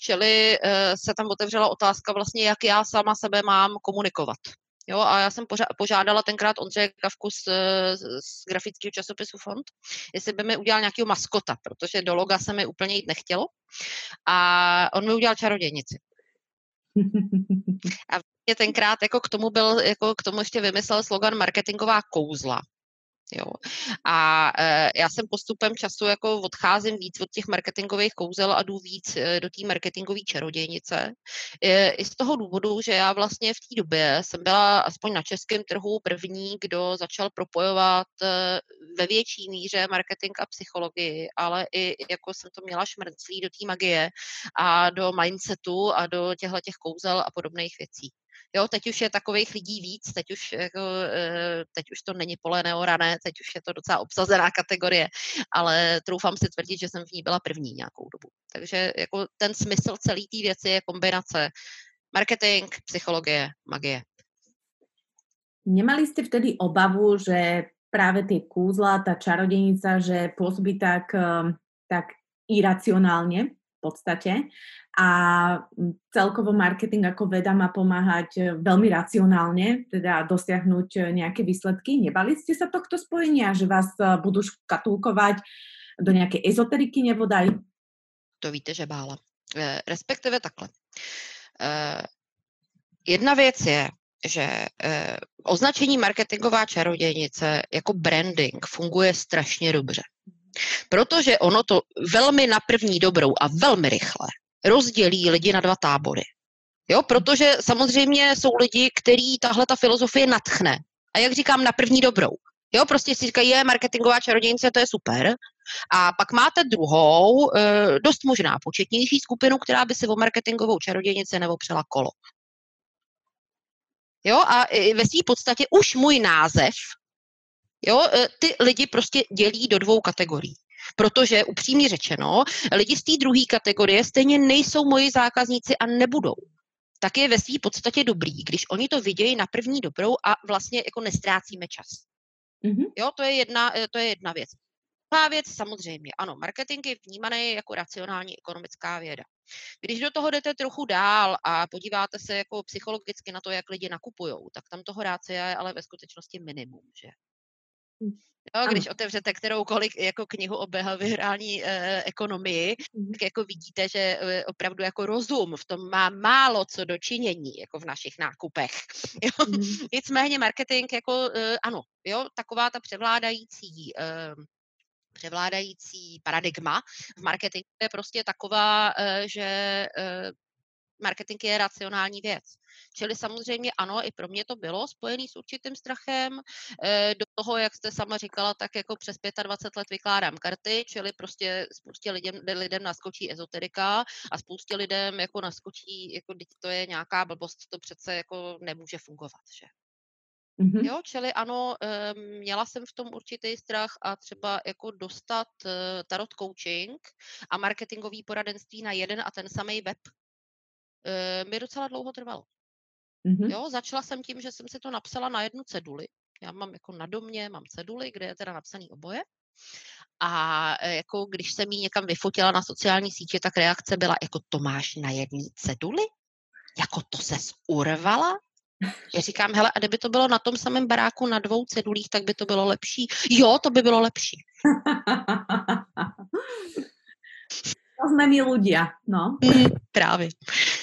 Čili se tam otevřela otázka vlastně, jak já sama sebe mám komunikovat. Jo, a já jsem požádala tenkrát Ondřeje Kavku z, z grafického časopisu Fond, jestli by mi udělal nějakého maskota, protože do loga se mi úplně jít nechtělo. A on mi udělal čarodějnici. A tenkrát jako k tomu byl, jako k tomu ještě vymyslel slogan marketingová kouzla. Jo. A e, já jsem postupem času jako odcházím víc od těch marketingových kouzel a jdu víc e, do té marketingové čarodějnice. E, I z toho důvodu, že já vlastně v té době jsem byla aspoň na českém trhu první, kdo začal propojovat e, ve větší míře marketing a psychologii, ale i jako jsem to měla šmrnclí do té magie a do mindsetu a do těchto těch kouzel a podobných věcí. Jo, teď už je takových lidí víc, teď už, jako, eh, teď už to není pole neorané, teď už je to docela obsazená kategorie, ale troufám si tvrdit, že jsem v ní byla první nějakou dobu. Takže jako ten smysl celé té věci je kombinace marketing, psychologie, magie. Nemali jste vtedy obavu, že právě ty kúzla, ta čarodějnica, že působí tak, eh, tak iracionálně podstate. A celkovo marketing ako veda má pomáhať e, veľmi racionálne, teda dosiahnuť e, nejaké výsledky. Nebali ste sa tohto spojenia, že vás e, budú škatulkovať do nějaké ezoteriky nebodaj? To víte, že bála. Respektive takhle. Jedna věc je, že označení marketingová čarodějnice jako branding funguje strašně dobře. Protože ono to velmi na první dobrou a velmi rychle rozdělí lidi na dva tábory. Jo, protože samozřejmě jsou lidi, který tahle ta filozofie natchne. A jak říkám, na první dobrou. Jo, prostě si říkají, je marketingová čarodějnice, to je super. A pak máte druhou, eh, dost možná početnější skupinu, která by si o marketingovou čarodějnici neopřela kolo. Jo, a ve své podstatě už můj název Jo, e, ty lidi prostě dělí do dvou kategorií. Protože upřímně řečeno, lidi z té druhé kategorie stejně nejsou moji zákazníci a nebudou. Tak je ve své podstatě dobrý, když oni to vidějí na první dobrou a vlastně jako nestrácíme čas. Mm-hmm. Jo, to je jedna, e, to je jedna věc. Druhá věc, samozřejmě, ano, marketing je vnímaný jako racionální ekonomická věda. Když do toho jdete trochu dál a podíváte se jako psychologicky na to, jak lidi nakupují, tak tam toho rácia je ale ve skutečnosti minimum, že? Jo, když otevřete kteroukoliv jako knihu o behaviorální e, ekonomii, mm. tak jako vidíte, že e, opravdu jako rozum v tom má málo co dočinění jako v našich nákupech. Jo? Mm. Nicméně marketing jako e, ano, jo, taková ta převládající e, převládající paradigma v marketingu je prostě taková, eh, že eh, marketing je racionální věc. Čili samozřejmě ano, i pro mě to bylo spojené s určitým strachem. Eh, do toho, jak jste sama říkala, tak jako přes 25 let vykládám karty, čili prostě spoustě lidem, lidem naskočí ezoterika a spoustě lidem jako naskočí, jako to je nějaká blbost, to přece jako nemůže fungovat, že? Mm-hmm. Jo, čili ano, měla jsem v tom určitý strach a třeba jako dostat eh, tarot coaching a marketingový poradenství na jeden a ten samý web eh, mi docela dlouho trvalo. Mm-hmm. Jo, začala jsem tím, že jsem si to napsala na jednu ceduli. Já mám jako na domě, mám ceduly, kde je teda napsaný oboje. A eh, jako když jsem ji někam vyfotila na sociální sítě, tak reakce byla jako to máš na jedné ceduli? Jako to ses urvala? Já říkám, hele, a kdyby to bylo na tom samém baráku na dvou cedulích, tak by to bylo lepší. Jo, to by bylo lepší. my ľudia, no. Mm, právě.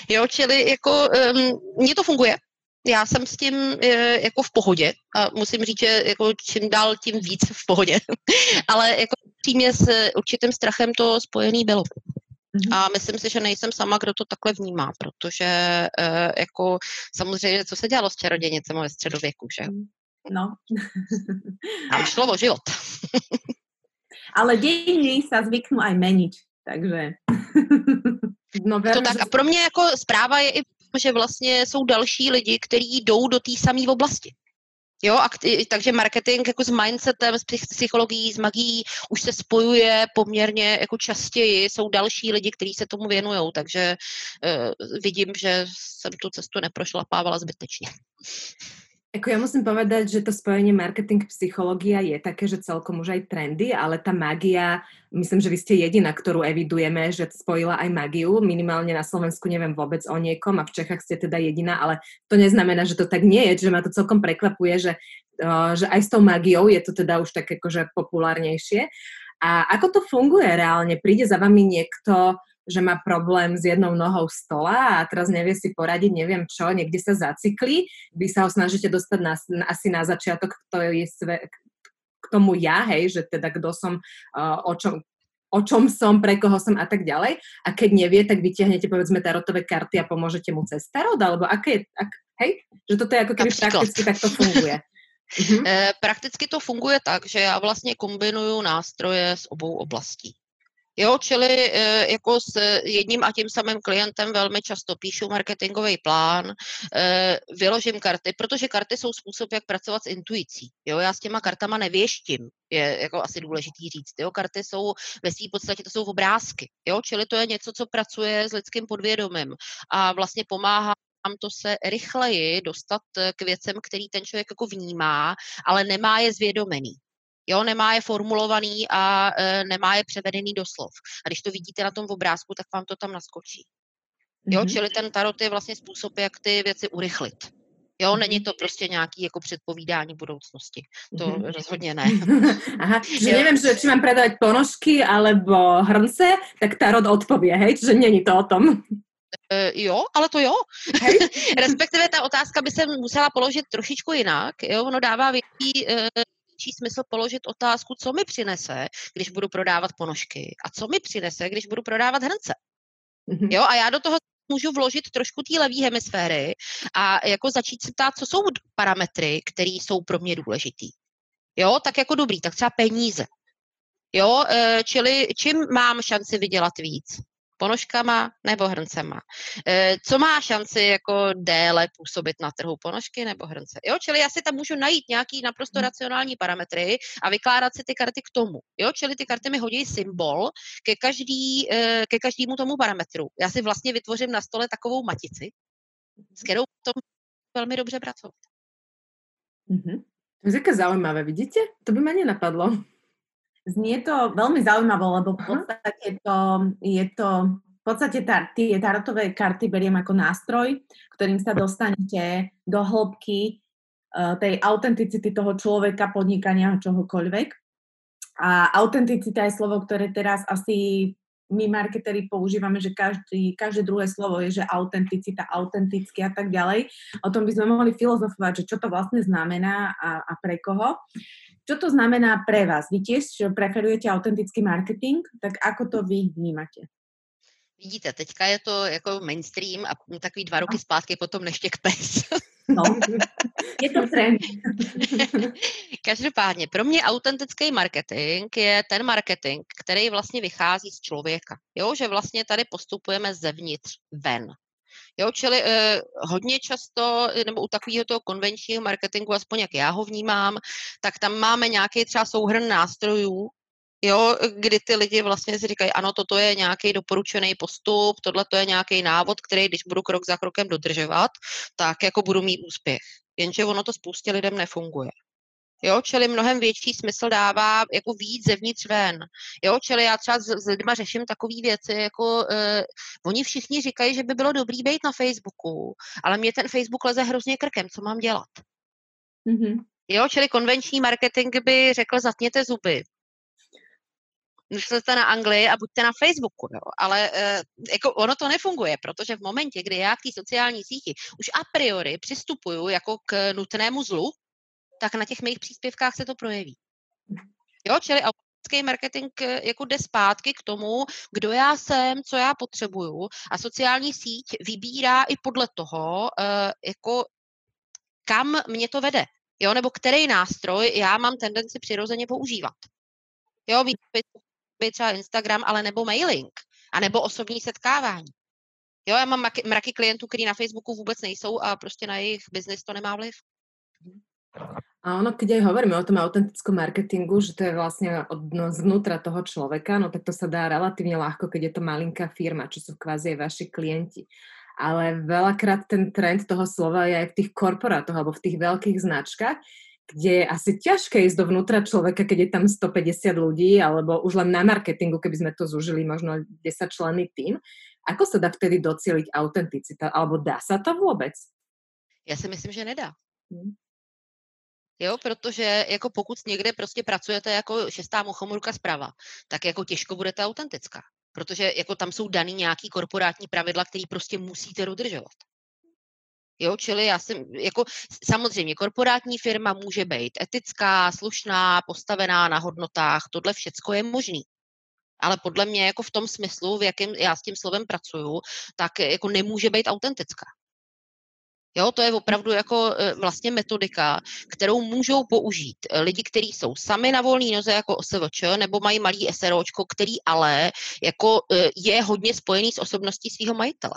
Jo, čili jako um, mně to funguje. Já jsem s tím e, jako v pohodě a musím říct, že jako čím dál tím víc v pohodě. Ale jako přímě s určitým strachem to spojený bylo. Mm-hmm. A myslím si, že nejsem sama, kdo to takhle vnímá, protože uh, jako samozřejmě, co se dělalo s čarodějnicem ve středověku, že? Mm, no. Tam šlo o život. Ale dějiny se zvyknou aj meniť, takže... no, to tak. A pro mě jako zpráva je i že vlastně jsou další lidi, kteří jdou do té samé oblasti. Jo, a k, takže marketing jako s mindsetem, s psychologií, s magií už se spojuje poměrně jako častěji. Jsou další lidi, kteří se tomu věnují, takže uh, vidím, že jsem tu cestu neprošlapávala zbytečně. Ako ja musím povedať, že to spojenie marketing psychológia je také, že celkom už aj trendy, ale tá magia, myslím, že vy ste jediná, ktorú evidujeme, že spojila aj magiu. Minimálne na Slovensku neviem vôbec o niekom a v Čechách ste teda jediná, ale to neznamená, že to tak nie je, že ma to celkom prekvapuje, že, že aj s tou magiou je to teda už tak akože populárnejšie. A ako to funguje reálne? Príde za vami niekto, že má problém s jednou nohou stola a teraz nevie si poradiť, neviem čo, niekde sa zacykli, vy sa ho snažíte dostať na, asi na začiatok, to je sve, k tomu ja, hej, že teda kto som, uh, o čom, o čom som, pre koho som a tak ďalej. A keď nevie, tak vytiahnete povedzme tarotové karty a pomôžete mu cez tarot, alebo aké je, ak, hej? Že toto je ako keby prakticky takto funguje. Mm-hmm. Prakticky to funguje tak, že já vlastně kombinuju nástroje z obou oblastí. Jo, čili e, jako s jedním a tím samým klientem velmi často píšu marketingový plán, e, vyložím karty, protože karty jsou způsob, jak pracovat s intuicí. Jo, já s těma kartama nevěštím, je jako asi důležitý říct. Jo, karty jsou ve své podstatě, to jsou obrázky. Jo, čili to je něco, co pracuje s lidským podvědomím a vlastně pomáhá nám to se rychleji dostat k věcem, který ten člověk jako vnímá, ale nemá je zvědomený. Jo, nemá je formulovaný a e, nemá je převedený do slov. A když to vidíte na tom obrázku, tak vám to tam naskočí. Jo, mm-hmm. čili ten tarot je vlastně způsob, jak ty věci urychlit. Jo, není mhm. to prostě nějaký jako předpovídání budoucnosti. To mm-hmm. rozhodně ne. Aha, že nevím, že či mám predávať ponožky alebo hrnce, tak tarot odpově, hej? Že není to o tom. Uh, jo, ale to jo. Respektive ta otázka by se musela položit trošičku jinak. Jo, ono dává větší uh, větší smysl položit otázku, co mi přinese, když budu prodávat ponožky a co mi přinese, když budu prodávat hrnce. Mm-hmm. Jo, a já do toho můžu vložit trošku té levé hemisféry a jako začít se ptát, co jsou parametry, které jsou pro mě důležitý. Jo, tak jako dobrý, tak třeba peníze. Jo, e, čili čím mám šanci vydělat víc? Ponožkama nebo hrncema? E, co má šanci jako déle působit na trhu? Ponožky nebo hrnce? Jo, čili já si tam můžu najít nějaký naprosto hmm. racionální parametry a vykládat si ty karty k tomu. Jo, čili ty karty mi hodí symbol ke, každý, e, ke každému tomu parametru. Já si vlastně vytvořím na stole takovou matici, s kterou potom velmi dobře pracovat. Mm-hmm. To je zaujímavé, vidíte? To by ma nenapadlo. Znie to veľmi zaujímavé, lebo v podstate to je to v podstate tá, tie tarotové karty beriem ako nástroj, ktorým sa dostanete do hĺbky uh, tej autenticity toho človeka, podnikania, čohokoľvek. A autenticita je slovo, ktoré teraz asi my marketeri používame, že každý, každé druhé slovo je, že autenticita, autenticky a tak ďalej. O tom by sme mohli filozofovať, že čo to vlastne znamená a, a pre koho. Čo to znamená pre vás? Vy tiež preferujete autentický marketing, tak ako to vy vnímate? Vidíte, teďka je to jako mainstream a takový dva roky no. zpátky potom neštěk pes. No, je to trend. Každopádně, pro mě autentický marketing je ten marketing, který vlastně vychází z člověka. Jo, že vlastně tady postupujeme zevnitř ven. Jo, čili eh, hodně často, nebo u takového toho konvenčního marketingu, aspoň jak já ho vnímám, tak tam máme nějaký třeba souhrn nástrojů, jo, kdy ty lidi vlastně si říkají, ano, toto je nějaký doporučený postup, tohle to je nějaký návod, který když budu krok za krokem dodržovat, tak jako budu mít úspěch. Jenže ono to spoustě lidem nefunguje. Jo, čili mnohem větší smysl dává jako víc zevnitř ven. Jo, čili já třeba s, s lidma řeším takové věci, jako uh, oni všichni říkají, že by bylo dobrý být na Facebooku, ale mě ten Facebook leze hrozně krkem, co mám dělat? Mm-hmm. Jo, čili konvenční marketing by řekl, zatněte zuby, myslete na Anglii a buďte na Facebooku, jo. ale uh, jako ono to nefunguje, protože v momentě, kdy já k té sociální síti už a priori přistupuju jako k nutnému zlu, tak na těch mých příspěvkách se to projeví. Jo, čili autentický marketing eh, jako jde zpátky k tomu, kdo já jsem, co já potřebuju a sociální síť vybírá i podle toho, uh, jako kam mě to vede. Jo, nebo který nástroj já mám tendenci přirozeně používat. Jo, být třeba Instagram, ale nebo mailing, a nebo osobní setkávání. Jo, já mám mraky klientů, kteří na Facebooku vůbec nejsou a prostě na jejich biznis to nemá vliv. A ono, keď aj hovoríme o tom autentickom marketingu, že to je vlastne od, no, zvnútra toho človeka, no tak to sa dá relatívne ľahko, keď je to malinká firma, čo sú kvázi aj vaši klienti. Ale veľakrát ten trend toho slova je aj v tých korporátoch alebo v tých veľkých značkách, kde je asi ťažké ísť dovnútra človeka, keď je tam 150 ľudí, alebo už len na marketingu, keby sme to zúžili možno 10 členy tým. Ako sa dá vtedy docieliť autenticita? Alebo dá sa to vôbec? Já si myslím, že nedá. Hmm. Jo, protože jako pokud někde prostě pracujete jako šestá muchomurka zprava, tak jako těžko budete autentická. Protože jako tam jsou daný nějaký korporátní pravidla, které prostě musíte dodržovat. Jo, čili já jsem, jako samozřejmě korporátní firma může být etická, slušná, postavená na hodnotách, tohle všecko je možný. Ale podle mě jako v tom smyslu, v jakém já s tím slovem pracuju, tak jako nemůže být autentická. Jo, to je opravdu jako e, vlastně metodika, kterou můžou použít e, lidi, kteří jsou sami na volné noze jako OSVČ, nebo mají malý SROčko, který ale jako e, je hodně spojený s osobností svého majitele.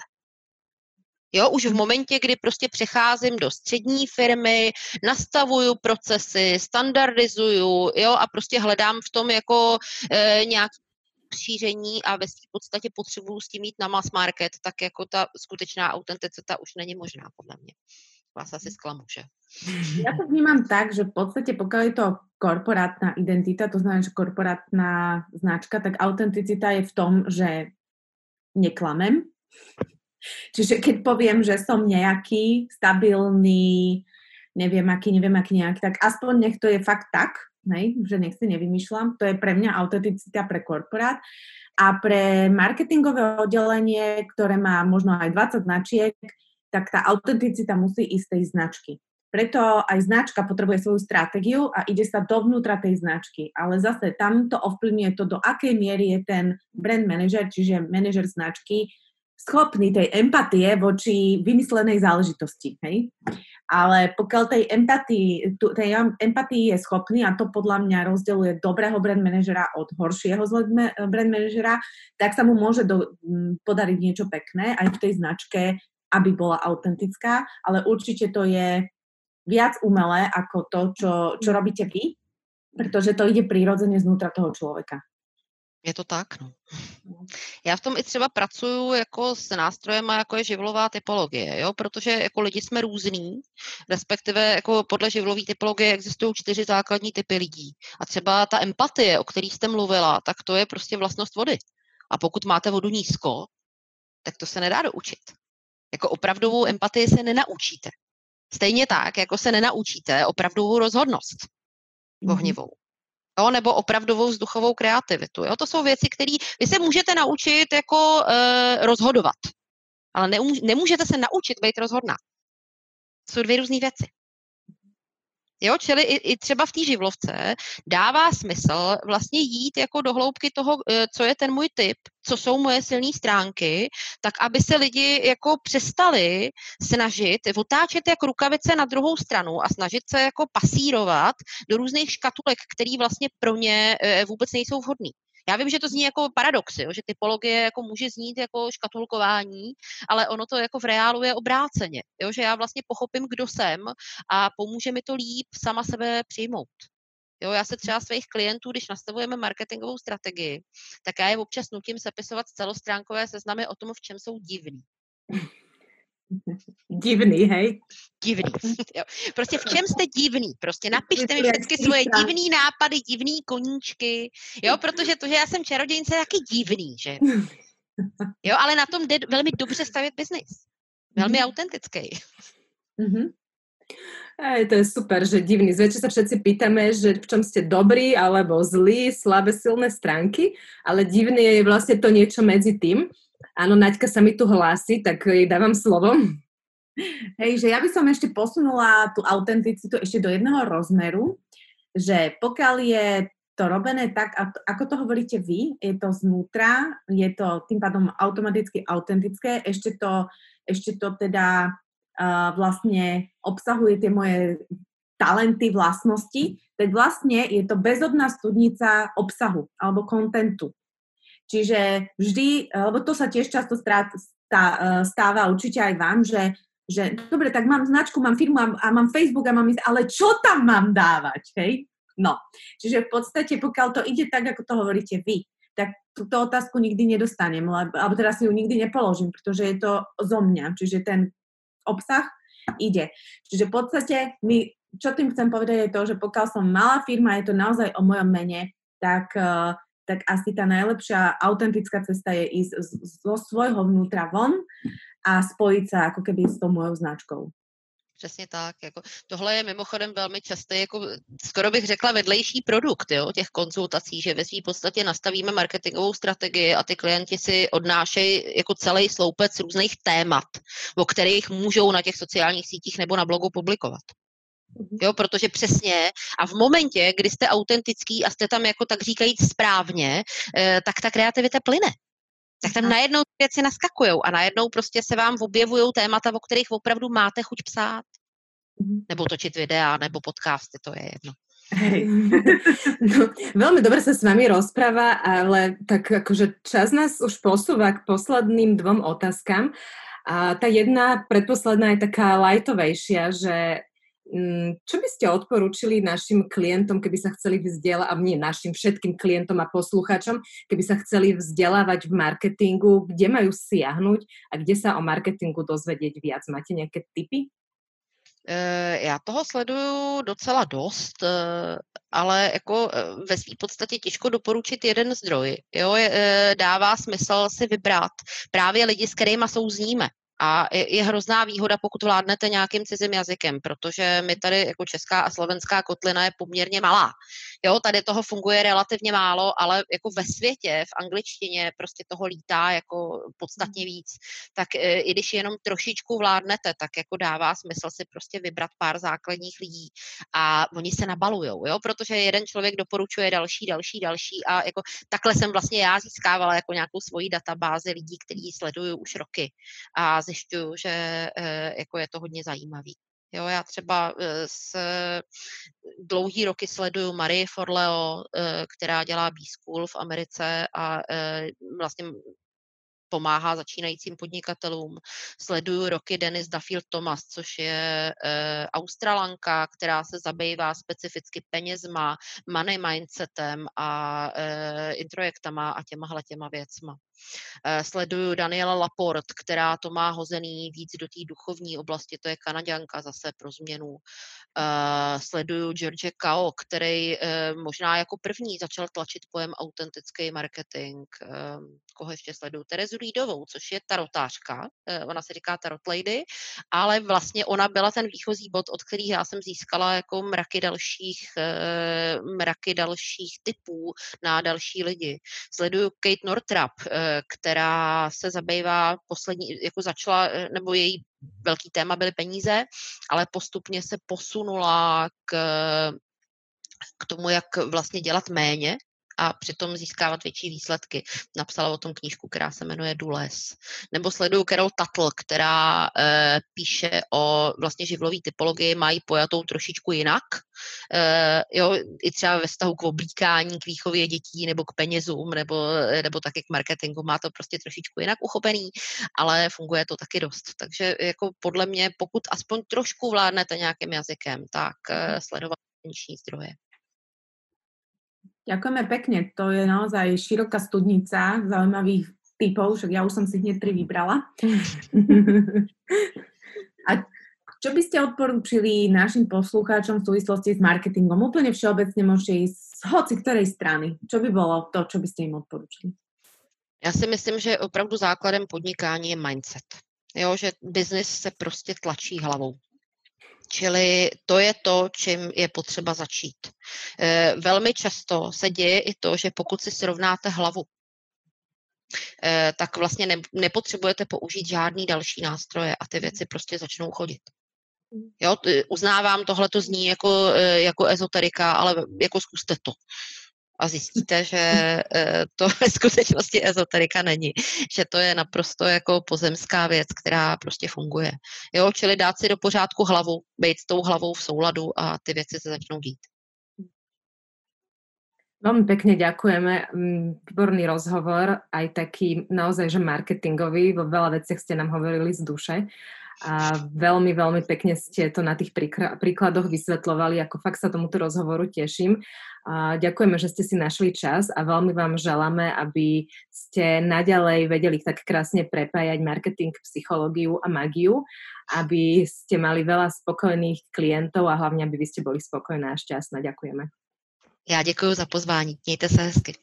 Jo, už v momentě, kdy prostě přecházím do střední firmy, nastavuju procesy, standardizuju, jo, a prostě hledám v tom jako e, nějaký šíření a ve podstatě potřebuju s tím jít na mass market, tak jako ta skutečná autenticita už není možná, podle mě. Vás asi zklamu, že? Ja to vnímam tak, že v podstate pokiaľ je to korporátna identita, to znamená, že korporátna značka, tak autenticita je v tom, že neklamem, Čiže keď poviem, že som nejaký stabilný, neviem aký, neviem aký nejaký, tak aspoň nech to je fakt tak, hej, že nech si nevymýšľam. To je pre mňa autenticita pre korporát. A pre marketingové oddelenie, ktoré má možno aj 20 značiek, tak tá autenticita musí ísť tej značky. Preto aj značka potrebuje svoju stratégiu a ide sa dovnútra tej značky. Ale zase tam to ovplyvňuje to, do akej miery je ten brand manager, čiže manažer značky, schopný tej empatie voči vymyslenej záležitosti. Hej? Ale pokiaľ tej empatii, tej empatii je schopný a to podľa mňa rozdeluje dobrého brand manažera od horšieho brand manažera, tak sa mu môže do, podariť niečo pekné aj v tej značke, aby bola autentická, ale určite to je viac umelé ako to, čo, čo robíte vy, pretože to ide prirodzene znútra toho človeka. Je to tak, no. Já v tom i třeba pracuju jako s nástrojem, jako je živlová typologie, jo? protože jako lidi jsme různí, respektive jako podle živlové typologie existují čtyři základní typy lidí. A třeba ta empatie, o který jste mluvila, tak to je prostě vlastnost vody. A pokud máte vodu nízko, tak to se nedá doučit. Jako opravdovou empatii se nenaučíte. Stejně tak, jako se nenaučíte opravdovou rozhodnost mm-hmm. ohnivou jo, nebo opravdovou vzduchovou kreativitu. Jo? To jsou věci, které vy se můžete naučit jako e, rozhodovat, ale nemůžete se naučit být rozhodná. Jsou dvě různé věci. Jo, čili i, i třeba v té živlovce dává smysl vlastně jít jako do hloubky toho, eh, co je ten můj typ, co jsou moje silné stránky, tak aby se lidi jako přestali snažit otáčet jak rukavice na druhou stranu a snažit se jako pasírovat do různých škatulek, které vlastně pro ně eh, vůbec nejsou vhodné. Já vím, že to zní jako paradox, jo, že typologie jako může znít jako škatulkování, ale ono to jako v reálu je obráceně, jo, že já vlastně pochopím, kdo jsem a pomůže mi to líp sama sebe přijmout. Jo, já se třeba svých klientů, když nastavujeme marketingovou strategii, tak já je občas nutím sepisovat celostránkové seznamy o tom, v čem jsou divní. Divný, hej? Divný. Jo. Prostě v čem jste divný? Prostě napište mi všechny svoje divný nápady, divný koníčky. Jo, protože to, že já jsem čarodějnice, je taky divný, že? Jo, ale na tom jde velmi dobře stavět biznis. Velmi mm-hmm. autentický. Mm-hmm. Aj, to je super, že divný. Zväčša sa všetci pýtame, že v čom ste dobrí alebo zlí, slabé, silné stránky, ale divný je vlastne to niečo medzi tým. Áno, Naďka sa mi tu hlási, tak jej dávam slovo. Hej, že ja by som ešte posunula tú autenticitu ešte do jedného rozmeru, že pokiaľ je to robené tak, ako to hovoríte vy, je to znútra, je to tým pádom automaticky autentické, ešte to, ešte to teda uh, vlastne obsahuje tie moje talenty, vlastnosti, tak vlastne je to bezodná studnica obsahu alebo kontentu. Čiže vždy, lebo to sa tiež často strát, stá, e, stáva určite aj vám, že, že dobre, tak mám značku, mám firmu a, a mám Facebook a mám ísť, ale čo tam mám dávať, hej? No, čiže v podstate, pokiaľ to ide tak, ako to hovoríte vy, tak túto otázku nikdy nedostanem, lebo, alebo teraz si ju nikdy nepoložím, pretože je to zo mňa, čiže ten obsah ide. Čiže v podstate my, čo tým chcem povedať je to, že pokiaľ som malá firma, je to naozaj o mojom mene, tak uh, tak asi tá najlepšia autentická cesta je ísť zo svojho vnútra von a spojiť sa ako keby s tou mojou značkou. Přesně tak. Jako, tohle je mimochodem velmi častý, jako, skoro bych řekla, vedlejší produkt jo, těch konzultací, že ve svým podstatě nastavíme marketingovou strategii a ty klienti si odnášejí jako celý sloupec různých témat, o kterých můžou na těch sociálních sítích nebo na blogu publikovat. Mhm. Jo, protože přesně a v momentě, kdy jste autentický a jste tam jako tak říkajíc správně, eh, tak ta kreativita plyne. Tak tam najednou věci naskakují a najednou prostě se vám objevují témata, o kterých opravdu máte chuť psát. Mhm. Nebo točit videa, nebo podcasty, to je jedno. Hej. No, veľmi dobre sa s vami rozpráva, ale tak akože čas nás už posúva k posledným dvom otázkam. A tá jedna predposledná je taká lightovejšia, že čo by ste odporúčili našim klientom, keby sa chceli vzdelávať, a nie našim všetkým klientom a poslucháčom, keby sa chceli vzdelávať v marketingu, kde majú siahnuť a kde sa o marketingu dozvedieť viac? Máte nejaké tipy? Eh, já toho sleduju docela dost, eh, ale jako eh, ve své podstatě těžko doporučit jeden zdroj. Jo, dává smysl si vybrat právě lidi, s kterými souzníme. A je, je hrozná výhoda, pokud vládnete nějakým cizím jazykem, protože my tady jako česká a slovenská kotlina je poměrně malá. Jo, tady toho funguje relativně málo, ale jako ve světě, v angličtině prostě toho lítá jako podstatně víc. Tak e, i když jenom trošičku vládnete, tak jako dává smysl si prostě vybrat pár základních lidí a oni se nabalujou, jo, protože jeden člověk doporučuje další, další, další a jako takhle jsem vlastně já získávala jako nějakou svoji databázi lidí, kteří sledují už roky a zjišťuju, že e, jako je to hodně zajímavý. Jo, já třeba s dlouhý roky sleduju Marie Forleo, která dělá B-School v Americe a vlastně pomáhá začínajícím podnikatelům. Sleduju roky Dennis Duffield Thomas, což je e, Australanka, která se zabývá specificky penězma, money mindsetem a e, introjektama a těmahle těma věcma. E, sleduju Daniela Laport, která to má hozený víc do té duchovní oblasti, to je Kanaďanka zase pro změnu. Uh, sleduju George Kao, který uh, možná jako první začal tlačit pojem autentický marketing. Uh, koho ještě sleduju? Terezu Lídovou, což je tarotářka. Ona se říká tarot lady, ale vlastně ona byla ten výchozí bod, od kterých já jsem získala jako mraky dalších, mraky dalších typů na další lidi. Sleduju Kate Northrop, uh, která se zabývá poslední, jako začala, nebo její velký téma byly peníze, ale postupně se posunula k, k tomu, jak vlastně dělat méně a přitom získávat větší výsledky. Napsala o tom knížku, která se jmenuje Dules. Nebo sleduju Carol Tuttle, která e, píše o vlastně živlové typologii, mají pojatou trošičku jinak. E, jo, i třeba ve vztahu k oblíkání, k výchově dětí nebo k penězům, nebo, nebo taky k marketingu. Má to prostě trošičku jinak uchopený, ale funguje to taky dost. Takže jako podle mě, pokud aspoň trošku vládnete nějakým jazykem, tak e, sledovat zdroje. Ďakujeme pekne, to je naozaj široká studnica zaujímavých typov, však ja už som si hneď tri vybrala. A čo by ste odporúčili našim poslucháčom v súvislosti s marketingom? Úplne všeobecne môžete ísť z hoci ktorej strany. Čo by bolo to, čo by ste im odporúčili? Já si myslím, že opravdu základem podnikání je mindset. Jo, že biznis se prostě tlačí hlavou. Čili to je to, čím je potřeba začít. Eh, velmi často se děje i to, že pokud si srovnáte hlavu, eh, tak vlastně nepotřebujete použít žádný další nástroje a ty věci prostě začnou chodit. Jo, uznávám, tohle to zní jako, eh, jako ezoterika, ale jako zkuste to a zjistíte, že eh, to ve skutečnosti ezoterika není, že to je naprosto jako pozemská věc, která prostě funguje. Jo, čili dát si do pořádku hlavu, být s tou hlavou v souladu a ty věci se začnou dít. Veľmi pekne ďakujeme. Mm, výborný rozhovor, aj taký naozaj, že marketingový. Vo veľa veciach ste nám hovorili z duše. A veľmi, veľmi pekne ste to na tých príkladoch vysvetlovali, ako fakt sa tomuto rozhovoru teším. A ďakujeme, že ste si našli čas a veľmi vám želáme, aby ste naďalej vedeli tak krásne prepájať marketing, psychológiu a magiu, aby ste mali veľa spokojných klientov a hlavne, aby vy ste boli spokojná a šťastná. Ďakujeme. Já děkuji za pozvání. Mějte se hezky.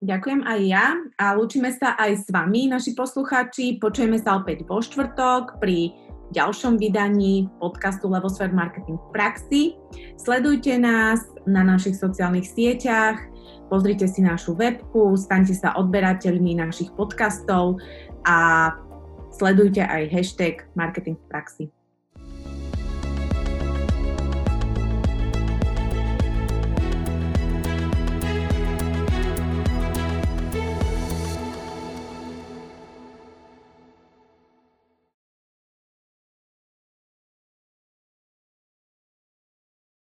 Ďakujem aj ja a lúčime sa aj s vami, naši poslucháči. Počujeme sa opäť vo štvrtok pri ďalšom vydaní podcastu Levosfert Marketing v praxi. Sledujte nás na našich sociálnych sieťach, pozrite si našu webku, staňte sa odberateľmi našich podcastov a sledujte aj hashtag Marketing v praxi.